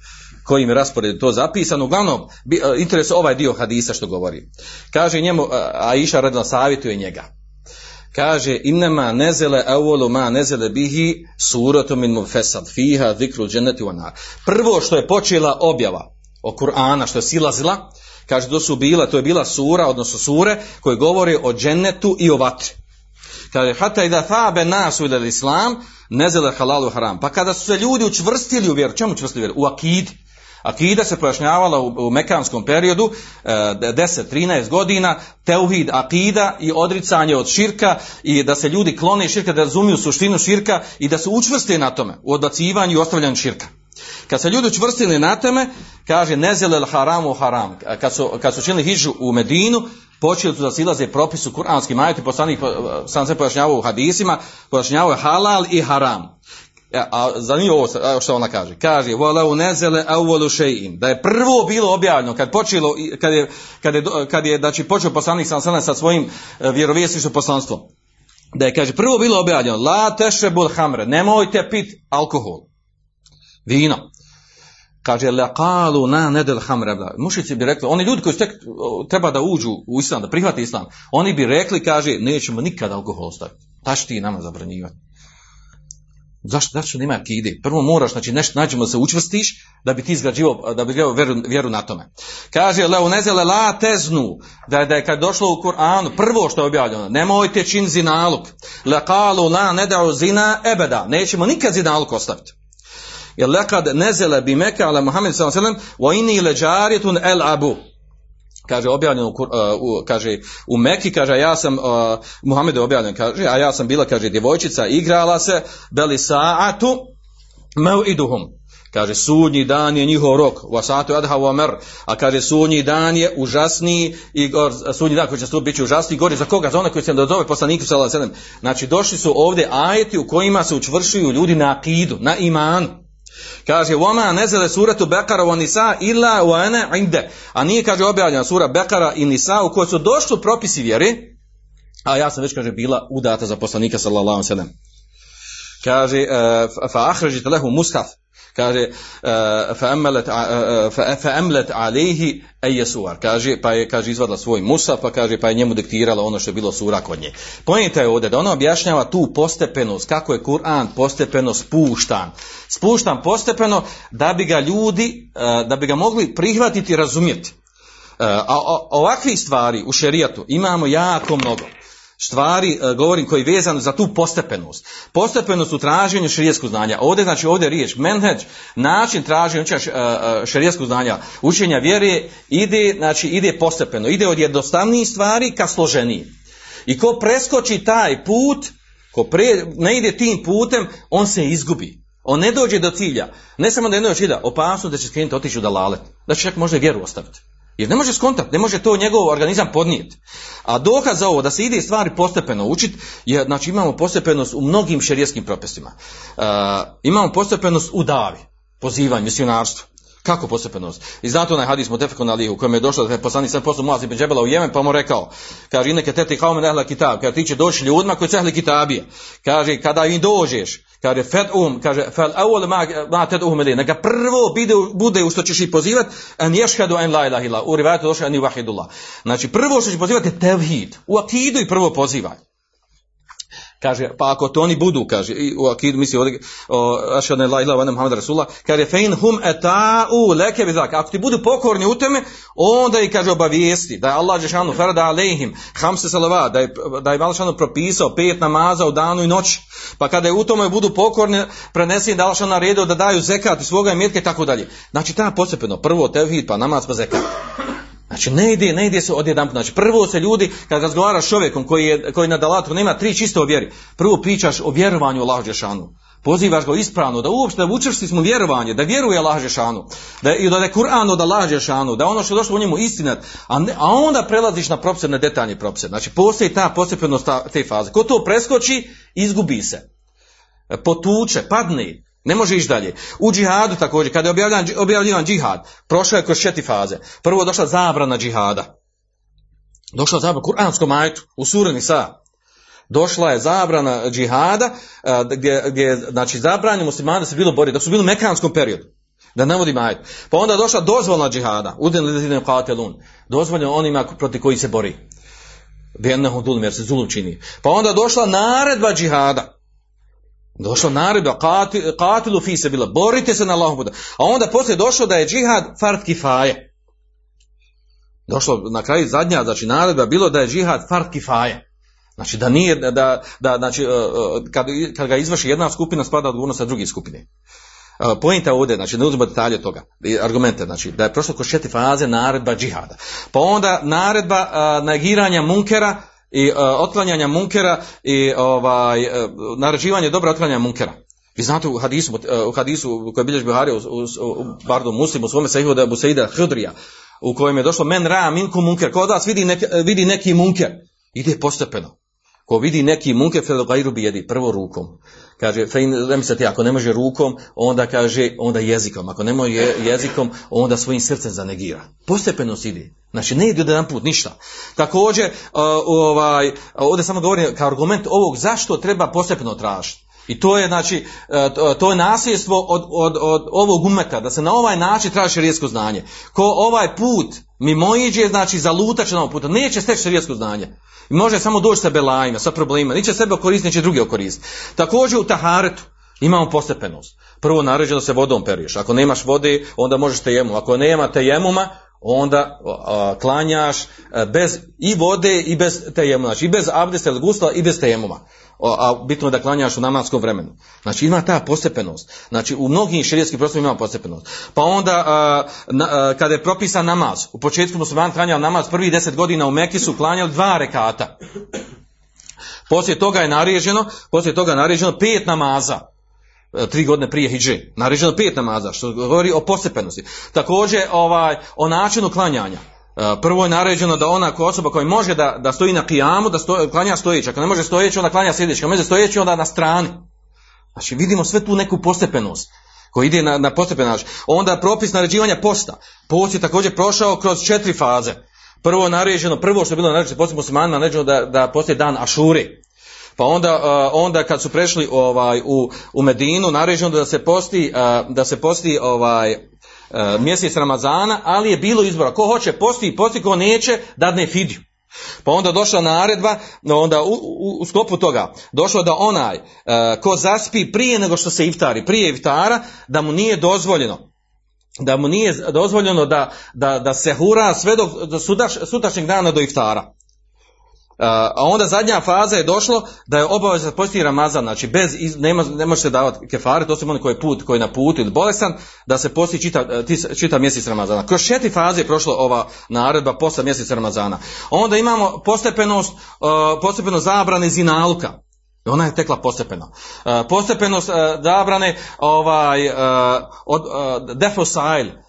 kojim raspored to zapisano. Uglavnom, e, interes ovaj dio hadisa što govori. Kaže njemu, e, Aisha radila savjetuje njega. Kaže, innama nezele evolu ma nezele bihi suratu min mufesad fiha zikru dženeti nar. Prvo što je počela objava o Kur'ana, što je silazila, kaže, to su bila, to je bila sura, odnosno sure, koje govore o džennetu i o vatri. Kaže, hata i da thabe nasu ili islam, nezele halalu haram. Pa kada su se ljudi učvrstili u vjeru, čemu učvrstili vjeru? U akidi Akida se pojašnjavala u, u mekanskom periodu e, 10-13 godina, teuhid akida i odricanje od širka i da se ljudi klone širka, da razumiju suštinu širka i da se učvrste na tome u odbacivanju i ostavljanju širka. Kad se ljudi učvrstili na tome, kaže nezelel haramu haram. Kad su, kad su činili hižu u Medinu, počeli su da silaze propisu kuranskim ajati, poslanik sam se pojašnjavao u hadisima, pojašnjavao je halal i haram. Ja, e, a zanimljivo ovo što ona kaže. Kaže, volau nezele awwalu shay'in. Da je prvo bilo objavljeno kad počelo kad je kad je kad je znači počeo poslanik sallallahu sa svojim e, vjerovjesničkim poslanstvom. Da je kaže prvo bilo objavljeno la tashrabul hamra, nemojte pit alkohol. Vino. Kaže laqalu na nedel hamra. Mušici bi rekli, oni ljudi koji tek treba da uđu u islam, da prihvate islam, oni bi rekli, kaže, nećemo nikada alkohol staviti. Taš ti nama zabranjivati. Zašto, zašto nema akide? Prvo moraš, znači nešto nađemo da se učvrstiš, da bi ti izgrađivao, da bi izgrađivao vjeru, vjeru na tome. Kaže, leo nezele la teznu, da da je kad došlo u Kur'anu, prvo što je objavljeno, nemojte čin zinaluk. Le kalu la ne dao zina ebeda, nećemo nikad zinaluk ostaviti. Jer lekad nezele bi meka, ale Muhammed s.a.v. wa inni leđarijetun el abu kaže objavljeno uh, kaže u Meki kaže ja sam uh, objavljen kaže a ja sam bila kaže djevojčica igrala se beli saatu mau'iduhum kaže sudnji dan je njihov rok wa saatu adha wa mer a kaže sudnji dan je užasniji i gor, sudnji dan koji će stupiti biti užasniji gori za koga? Za one koji se da dozove poslaniku sallallahu znači došli su ovdje ajeti u kojima se učvršuju ljudi na akidu na iman Kaže, وَمَا نَزَلَ سُورَةُ بَقَرَ وَنِسَا إِلَّا وَأَنَا عِنْدَ A nije, kaže, objavljena sura Bekara i Nisa u kojoj su došli propisi vjeri, a ja sam već, kaže, bila udata za poslanika, sallallahu sallam. Kaže, eh, fa ahrežit lehu mushaf. Kaže, eh, eh, fa amlat alihi eje suar. Kaže, pa je kaže, izvadla svoj musaf, pa kaže, pa je njemu diktirala ono što je bilo sura kod nje. poenta je ovdje da ona objašnjava tu postepenost, kako je Kur'an postepeno spuštan. Spuštan postepeno da bi ga ljudi, da bi ga mogli prihvatiti i razumjeti. A ovakvih stvari u šerijatu imamo jako mnogo stvari e, govorim koji je vezan za tu postepenost. Postepenost u traženju šerijskog znanja. Ovdje znači ovdje je riječ menhedž, način traženja učenja šerijskog znanja, učenja vjere ide znači ide postepeno, ide od jednostavnijih stvari ka složenijim. I ko preskoči taj put, ko pre, ne ide tim putem, on se izgubi. On ne dođe do cilja. Ne samo da je dođe cilja, opasno da će skrenuti otići u dalalet. Da će čak možda vjeru ostaviti. Jer ne može skontati, ne može to njegov organizam podnijeti. A dokaz za ovo da se ide stvari postepeno učiti, je, znači imamo postepenost u mnogim šerijskim propisima. Uh, imamo postepenost u davi, pozivanju, misionarstvu. Kako postepenost? I zato onaj hadis Mutefekon Ali u kojem je došlo da je poslanik sam poslao Muaz ibn Džebela u Jemen pa mu rekao, kaže ineke teti haumen ehla kitab, kaže ti će doći ljudima koji cehli kitabije. Kaže kada im dođeš, kaže fed um, kaže fel awal ma ma ted um neka prvo bude, bude u što ćeš ih pozivati an yashhadu an la ilaha illa u rivajetu došlo an wahidullah. Znači prvo što ćeš pozivati je tevhid. U akidu i prvo pozivaj. Kaže, pa ako to oni budu, kaže, i u akidu misli ovdje, ašhadu la ilaha Muhammed Rasulullah, kaže, fein hum eta'u leke bizak. Ako ti budu pokorni u teme, onda i kaže obavijesti da je Allah Žešanu farada alejhim, hamse salava, da je, da je propisao pet namaza u danu i noći. Pa kada je u tome budu pokorni, prenesi da Allah naredio da daju zekat i svoga imetka i tako dalje. Znači, ta posebno, prvo tevhid, pa namaz, pa zekat. Znači ne ide, ne ide se odjedan Znači prvo se ljudi, kad razgovaraš s čovjekom koji, je, koji na dalatu nema tri čiste o vjeri, prvo pričaš o vjerovanju Allah Žešanu. Pozivaš ga ispravno, da uopšte učvrsti smo vjerovanje, da vjeruje Allah Žešanu, da, i da je Kur'an od Allah Žešanu, da ono što je došlo u njemu istinat, a, ne, a onda prelaziš na propise, detaljni propise. Znači postoji ta postepenost te faze. Ko to preskoči, izgubi se. Potuče, padne, ne može ići dalje. U džihadu također, kada je objavljan, objavljivan džihad, prošao je kroz četiri faze. Prvo došla zabrana džihada. Došla zabrana, kuranskom majtu, u surani sa. Došla je zabrana džihada, gdje, gdje znači, zabranju muslimana da se bilo bori, dok su bili u mekanskom periodu. Da ne vodi majtu. Pa onda je došla dozvolna džihada, uden li katelun. Dozvoljeno onima protiv koji se bori. Jer se zulum čini. Pa onda je došla naredba džihada Došla naredba, katilu fi se bila, borite se na Allahom. A onda poslije došlo da je džihad fard kifaje. Došlo na kraju zadnja, znači naredba bilo da je džihad fard kifaje. Znači da nije, da, da znači, e, e, kad, kad ga izvrši jedna skupina spada odgovornost sa druge skupine. E, Pojenta ovdje, znači ne uzmemo detalje toga, argumente, znači da je prošlo kroz četiri faze naredba džihada. Pa onda naredba negiranja munkera, i uh, otklanjanja munkera i ovaj uh, naređivanje dobra otklanjanja munkera. Vi znate u hadisu, uh, u hadisu koji bilježi Buhari, u, u, pardon, muslim, u svome sahihu da je Busaida Hudrija, u kojem je došlo men ra minku munker, ko od vas vidi, nek, vidi neki munker, ide postepeno. Ko vidi neki munker, fel gajru bi jedi, prvo rukom. Kaže, fein, ti, ako ne može rukom, onda kaže, onda jezikom. Ako ne može jezikom, onda svojim srcem zanegira. Postepeno ide. Znači, ne ide jedan put, ništa. Također, uh, ovaj, ovdje samo govorim kao argument ovog zašto treba postepeno tražiti. I to je, znači, uh, to je nasljedstvo od, od, od ovog umeta, da se na ovaj način traži šerijetsko znanje. Ko ovaj put mimoiđe, znači, zalutat će na ovom putu, neće steći šerijetsko znanje. I može samo doći sa belajima, sa problemima. Neće sebe okoristiti, neće drugi okoristiti. Također u taharetu imamo postepenost. Prvo naređeno se vodom periješ. Ako nemaš vode, onda možeš tejemum. Ako nema tejemuma, onda a, klanjaš a, bez i vode i bez tejemuma. Znači i bez abdesta ili gustala i bez tejemuma a bitno je da klanjaš u namatskom vremenu. Znači ima ta postepenost. Znači u mnogim širijskim prostorima ima postepenost. Pa onda a, na, kada je propisan namaz, u početku musliman klanjao namaz prvi deset godina u Mekki su klanjali dva rekata. Poslije toga je naređeno, poslije toga je naređeno pet namaza e, tri godine prije hiđe, naređeno pet namaza, što govori o postepenosti. Također ovaj, o načinu klanjanja. E, prvo je naređeno da ona osoba koja može da, da stoji na kijamu, da stoji, klanja stojeći. Ako ne može stojeći, onda klanja sjedeći. Ako može stojeći, onda na strani. Znači vidimo sve tu neku postepenost koji ide na, na postepen način. Onda propis naređivanja posta. Post je također prošao kroz četiri faze. Prvo je naređeno, prvo što je bilo naređeno, poslije muslimanima naređeno da, da postoji dan Ašuri. Pa onda, uh, onda kad su prešli ovaj, u, u Medinu, naređeno da se posti, uh, da se posti ovaj, E, mjesec Ramazana, ali je bilo izbora. Ko hoće posti, posti, ko neće, dadne fidju. Pa onda došla naredba, onda u, u, u sklopu toga došlo da onaj e, ko zaspi prije nego što se iftari, prije iftara, da mu nije dozvoljeno da mu nije dozvoljeno da, da, da se hura sve do, do dana do iftara. A onda zadnja faza je došlo da je obaveza posti Ramazan, znači bez, nema, ne može se davati kefare, to su oni koji je put, koji je na putu ili bolestan, da se posti čita, čita mjesec Ramazana. Kroz četiri faze je prošla ova naredba posle mjeseca Ramazana. Onda imamo postepenost, postepeno zabrane zinaluka, ona je tekla postepeno. Postepenost zabrane ovaj, od, defosile,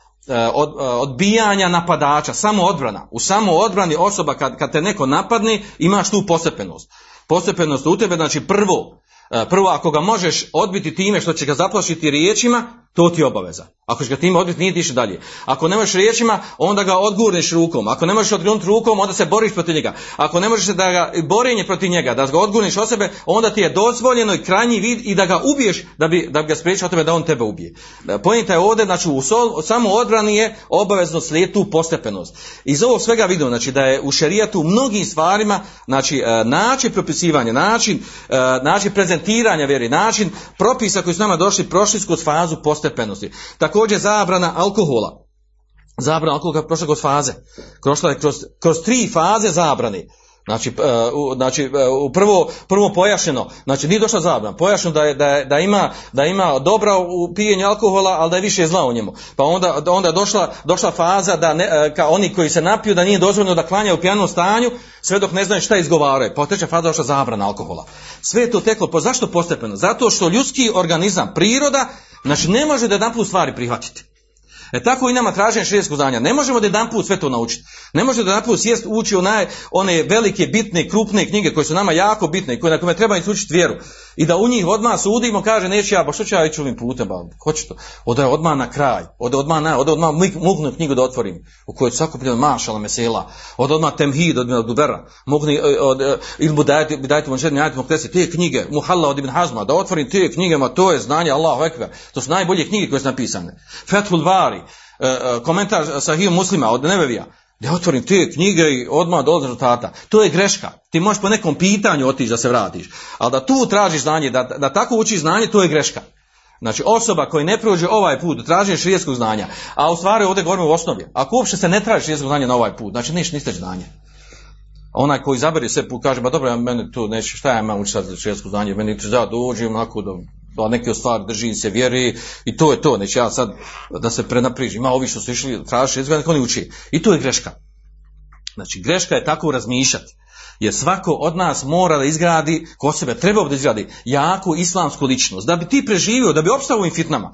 od, odbijanja napadača, samo odbrana. U samo odbrani osoba kad, kad te neko napadne, imaš tu postepenost. Postepenost u tebe, znači prvo, prvo ako ga možeš odbiti time što će ga zaplašiti riječima, to ti je obaveza. Ako ćeš ga time odbiti, nije tiše dalje. Ako ne možeš riječima, onda ga odgurneš rukom. Ako ne možeš odgurnuti rukom, onda se boriš protiv njega. Ako ne možeš da ga borenje protiv njega, da ga odgurneš od sebe, onda ti je dozvoljeno i krajnji vid i da ga ubiješ da bi, da bi ga spriječio tebe da on tebe ubije. Pojenta je ovdje, znači u sol, samo odbrani je obavezno slijed tu postepenost. Iz ovog svega vidimo, znači da je u šerijatu u mnogim stvarima, znači e, način propisivanja, način, e, način prezentiranja vjeri, način propisa koji su nama došli, prošli fazu postepenosti. Također zabrana alkohola. Zabrana alkohola prošla kroz faze. Prošla je kroz, kroz tri faze zabrane. Znači, uh, znači uh, u prvo, prvo pojašnjeno, znači nije došla zabrana, pojašnjeno da, je, da, je, da, ima, da ima dobra u pijenju alkohola, ali da je više zla u njemu. Pa onda, onda došla, došla faza da ne, uh, ka oni koji se napiju da nije dozvoljeno da klanjaju u pijanom stanju, sve dok ne znaju šta izgovaraju. Pa treća faza došla zabrana alkohola. Sve je to teklo, po, zašto postepeno? Zato što ljudski organizam, priroda, znači ne može da jedan stvari prihvatiti. E tako i nama traženje širijetskog znanja. Ne možemo da jedan put sve to naučiti. Ne možemo da jedan put sjest ući u naj, one velike, bitne, krupne knjige koje su nama jako bitne i koje na kome treba učiti vjeru. I da u njih odmah sudimo, kaže neće ja, ba što ću ja ići ovim putem, ba, hoće to. Ode odmah na kraj, ode odmah na, ode odmah muknu knjigu da otvorim, u kojoj svako pitanje mašala mesela, ode odmah temhid od Dubera, mukni od ili mu dajte dajte mu ajte te knjige, Muhalla od Ibn Hazma, da otvorim te knjige, ma to je znanje Allahu ekber. To su najbolje knjige koje su napisane. Fethul Bari, komentar Sahih Muslima od Nebevija, da otvorim te knjige i odmah do rezultata. To je greška. Ti možeš po nekom pitanju otići da se vratiš. Ali da tu tražiš znanje, da, da tako učiš znanje, to je greška. Znači osoba koja ne prođe ovaj put, traži širijetskog znanja, a u stvari ovdje govorimo u osnovi. Ako uopšte se ne traži širijetskog znanja na ovaj put, znači niš niste znanje. Onaj koji izabere sve put kaže, ba dobro, ja meni tu neće, šta ja imam učiti širijetsko znanje, meni ću da dođem onako da a neke stvari drži se vjeri i to je to, neće ja sad da se prenaprižim, ima ovi što su išli traži izgleda, oni uči. I to je greška. Znači greška je tako razmišljati. Jer svako od nas mora da izgradi, ko sebe treba da izgradi, jaku islamsku ličnost. Da bi ti preživio, da bi opstao ovim fitnama.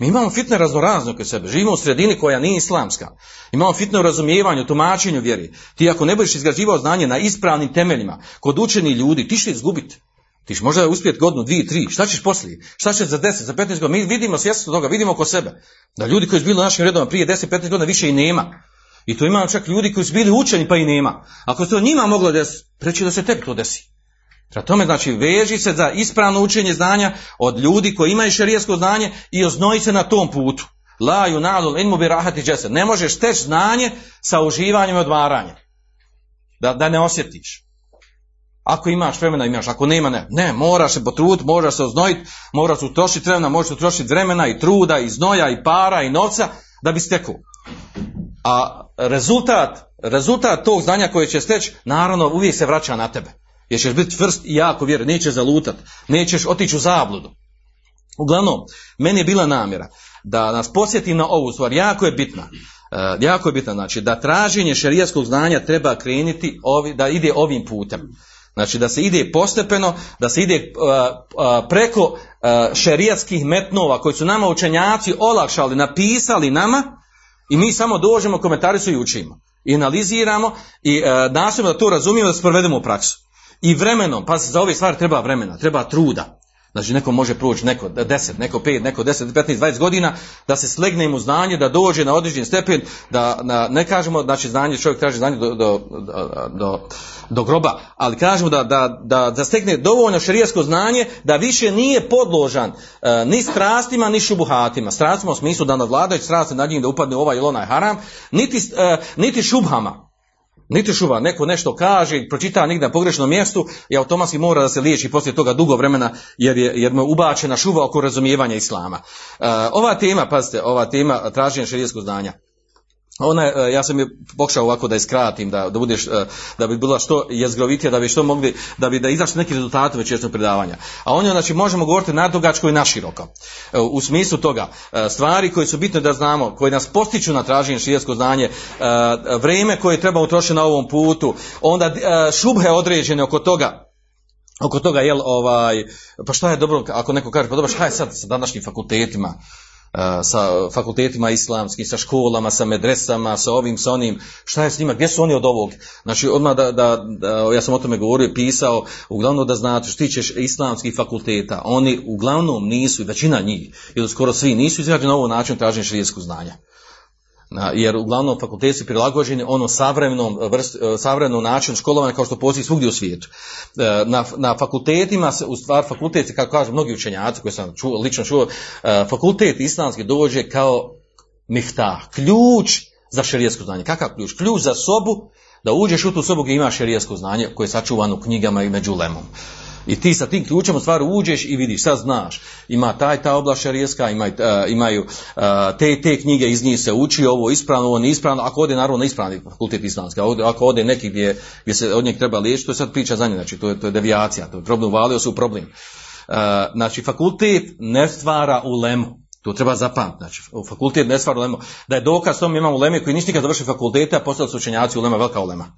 Mi imamo fitne raznorazne oko sebe. Živimo u sredini koja nije islamska. Imamo fitne u razumijevanju, tumačenju vjeri. Ti ako ne budeš izgrađivao znanje na ispravnim temeljima, kod učeni ljudi, ti će izgubiti. Ti ćeš možda uspjeti godinu, dvije, tri, šta ćeš poslije? Šta ćeš za 10, za 15 godina? Mi vidimo svjesno toga, vidimo oko sebe. Da ljudi koji su bili u našim redovima prije 10, 15 godina više i nema. I to imamo čak ljudi koji su bili učeni pa i nema. Ako se to njima moglo desiti, preći da se tebi to desi. Prema tome, znači, veži se za ispravno učenje znanja od ljudi koji imaju šarijesko znanje i oznoji se na tom putu. La yunalul ilmu bi rahati džese. Ne možeš steći znanje sa uživanjem i odvaranjem. Da, da ne osjetiš. Ako imaš vremena, imaš. Ako nema, ne. Ne, moraš se potruditi, moraš se oznojiti, moraš utrošiti vremena, možeš utrošiti vremena i truda, i znoja, i para, i novca, da bi stekao. A rezultat, rezultat tog znanja koje će steći, naravno, uvijek se vraća na tebe. Jer ćeš biti tvrst i jako vjeran, nećeš zalutat, nećeš otići u zabludu. Uglavnom, meni je bila namjera da nas posjetim na ovu stvar, jako je bitna. Uh, jako je bitno, znači, da traženje šerijskog znanja treba krenuti, ovi, da ide ovim putem. Znači da se ide postepeno, da se ide uh, uh, preko uh, šerijatskih metnova koji su nama učenjaci olakšali, napisali nama i mi samo dođemo, komentarisu i učimo. I analiziramo i nastojimo da to razumijemo da se provedemo u praksu. I vremenom, pa za ove stvari treba vremena, treba truda. Znači neko može proći neko 10, neko 5, neko 10, 15, 20 godina da se slegne mu znanje, da dođe na određen stepen, da na, ne kažemo, znači znanje, čovjek traži znanje do, do, do, do groba, ali kažemo da, da, da, da stekne dovoljno šerijasko znanje da više nije podložan e, ni strastima, ni šubuhatima. Strastima u smislu da nadvladaju strasti nad njim da upadne ovaj ili onaj haram, niti, e, niti šubhama. Niti šuba, neko nešto kaže, pročita negdje na pogrešnom mjestu i automatski mora da se liječi poslije toga dugo vremena jer je, jer mu ubačena šuba oko razumijevanja islama. Uh, ova tema, pazite, ova tema traženja šerijskog znanja. Ona, e, ja sam je pokušao ovako da je skratim, da, da budeš, e, da bi bila što jezgrovitija, da bi što mogli, da bi da izašli neki rezultati večerašnjeg predavanja. A on je, znači, možemo govoriti nadugačko i naširoko. E, U smislu toga, stvari koje su bitne da znamo, koje nas postiču na traženje širijskog znanje, vrijeme koje treba utrošiti na ovom putu, onda šubhe određene oko toga, oko toga, jel, ovaj, pa šta je dobro, ako neko kaže, pa dobro, šta je sad sa današnjim fakultetima, sa fakultetima islamskim, sa školama, sa medresama, sa ovim, sa onim, šta je s njima, gdje su oni od ovog? Znači, odmah da, da, da ja sam o tome govorio pisao, uglavnom da znate što tičeš islamskih fakulteta, oni uglavnom nisu, većina njih, ili skoro svi, nisu izrađeni na ovaj način traženje širijesku znanja. Jer uglavnom fakulteti su prilagođeni onom savremenom, vrst, e, savremenom načinu školovanja kao što postoji svugdje u svijetu. E, na, na fakultetima se, u stvar fakultet, kako kažu mnogi učenjaci koji sam čuo, lično čuo, e, fakultet islamski dođe kao mihta, ključ za šerijesko znanje. Kakav ključ? Ključ za sobu, da uđeš u tu sobu gdje ima šerijesko znanje koje je sačuvano u knjigama i među lemom. I ti sa tim ključem u stvari uđeš i vidiš, sad znaš, ima taj ta oblast šarijeska, ima, uh, imaju uh, te te knjige, iz njih se uči, ovo ispravno, ovo neispravno, ako ode naravno na ispravni fakultet islamski, ako ode neki gdje, gdje se od njeg treba liječiti, to je sad priča za nje, znači to je, to je devijacija, to je problem, uvalio se u problem. Uh, znači fakultet ne stvara u lemu, to treba zapamtiti. Znači, fakultet ne stvara ulema. Da je dokaz tom imamo uleme koji nisu nikad završili fakultete, a postali su učenjaci ulema, velika ulema.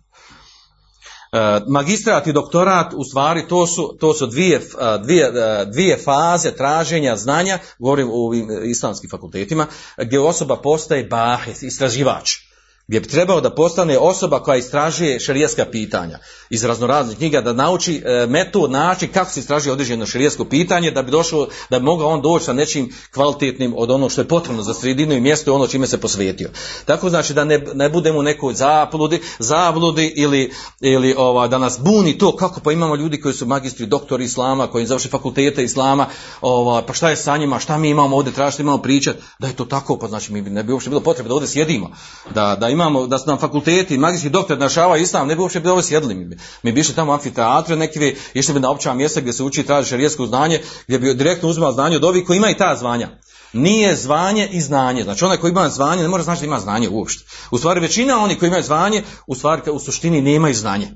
E, magistrat i doktorat u stvari to su, to su dvije, e, dvije, e, dvije faze traženja znanja, govorim u ovim islamskim fakultetima, gdje osoba postaje bahis, istraživač gdje bi trebao da postane osoba koja istražuje šerijeska pitanja iz raznoraznih knjiga, da nauči e, metod, način kako se istražuje određeno šerijesko pitanje, da bi došao, da bi mogao on doći sa nečim kvalitetnim od onog što je potrebno za sredinu i mjesto ono čime se posvetio. Tako znači da ne, ne budemo u nekoj zabludi, zabludi ili, ili ova, da nas buni to kako pa imamo ljudi koji su magistri, doktori islama, koji završi fakultete islama, ova, pa šta je sa njima, šta mi imamo ovdje tražiti, imamo pričati, da je to tako, pa znači mi ne bi uopšte bilo potrebe da ovdje sjedimo, da, da imamo, da su nam fakulteti, magijski doktor našavaju islam, ne bi uopće bilo sjedli. Mi bi, mi bi išli tamo u amfiteatre, neki bi išli bi na opća mjesta gdje se uči traži šarijesko znanje, gdje bi direktno uzimao znanje od ovih koji imaju ta zvanja. Nije zvanje i znanje. Znači onaj koji ima zvanje ne mora znači da ima znanje uopšte. U stvari većina oni koji imaju zvanje, u stvari u suštini nemaju znanje.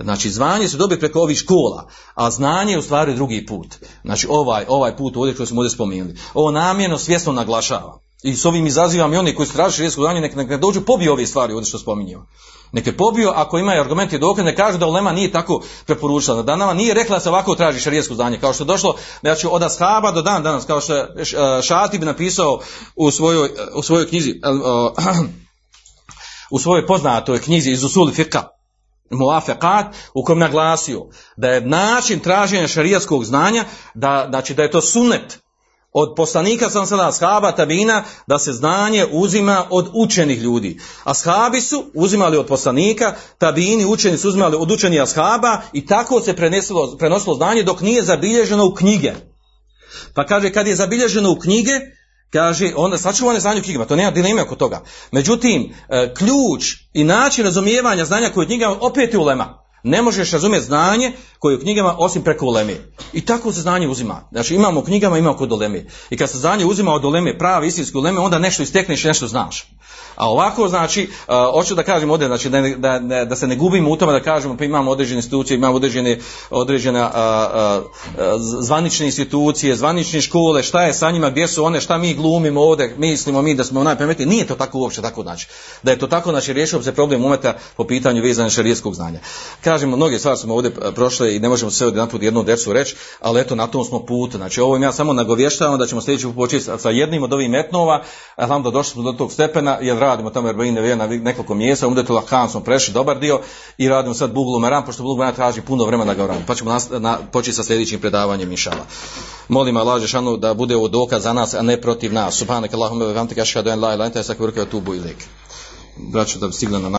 Znači zvanje se dobije preko ovih škola, a znanje je u stvari drugi put. Znači ovaj, ovaj put ovdje koji smo ovdje spomenuli. Ovo namjerno svjesno naglašavam. I s ovim izazivam i oni koji su tražili širijesko znanje, nek, nek ne dođu pobiju ove stvari ovdje što spominjemo. Nek je pobio, ako imaju argumenti i dokaz, ne kažu da ulema nije tako preporučila. Da nama nije rekla da se ovako traži šarijesko znanje. Kao što je došlo, znači od ashaba do dan danas, kao što je Šatib napisao u svojoj, u svojoj knjizi, [CLEARS THROAT] u svojoj poznatoj knjizi iz Usuli Fiqa, Muafekat, u kojem naglasio da je način traženja šarijatskog znanja, da, znači da je to sunet, od poslanika sam sada ashaba tabina da se znanje uzima od učenih ljudi. Ashabi su uzimali od poslanika, tabini učeni su uzimali od učenih ashaba i tako se prenesilo, prenosilo znanje dok nije zabilježeno u knjige. Pa kaže kad je zabilježeno u knjige, kaže onda sačuvane znanje u knjigama, to nema dileme oko toga. Međutim, e, ključ i način razumijevanja znanja koje je knjigama opet je ulema. Ne možeš razumjeti znanje koje u knjigama osim preko uleme. I tako se znanje uzima. Znači imamo u knjigama, imamo kod uleme. I kad se znanje uzima od uleme, pravi istinske uleme, onda nešto istekneš nešto znaš. A ovako, znači, hoću da kažem ovdje, znači, da, da, da, se ne gubimo u tome da kažemo, pa imamo određene institucije, imamo određene, određene uh, uh, zvanične institucije, zvanične škole, šta je sa njima, gdje su one, šta mi glumimo ovdje, mislimo mi da smo najpametniji, nije to tako uopće tako znači. Da je to tako, znači, riješio se problem umeta po pitanju vezanja šarijeskog znanja. Kažemo, mnoge stvari smo ovdje prošle i ne možemo sve jedan put jednu dersu reći, ali eto, na tom smo putu. Znači, ovo ja samo nagovještavam da ćemo sljedeći početi sa jednim od ovih metnova, da došli smo do tog stepena, jer radimo tamo Erbaine Vije na nekoliko mjesta, umdetu Lahan smo prešli dobar dio i radimo sad Buglu Meran, pošto Buglu traži puno vremena da ga radimo. Pa ćemo nas, na, početi sa sljedećim predavanjem inšala. Molim Allah Žešanu da bude ovo dokaz za nas, a ne protiv nas. Subhanak Allahumma wa bihamdika ashhadu an la ilaha illa anta astaghfiruka wa atubu ilaik. Braćo da stigla na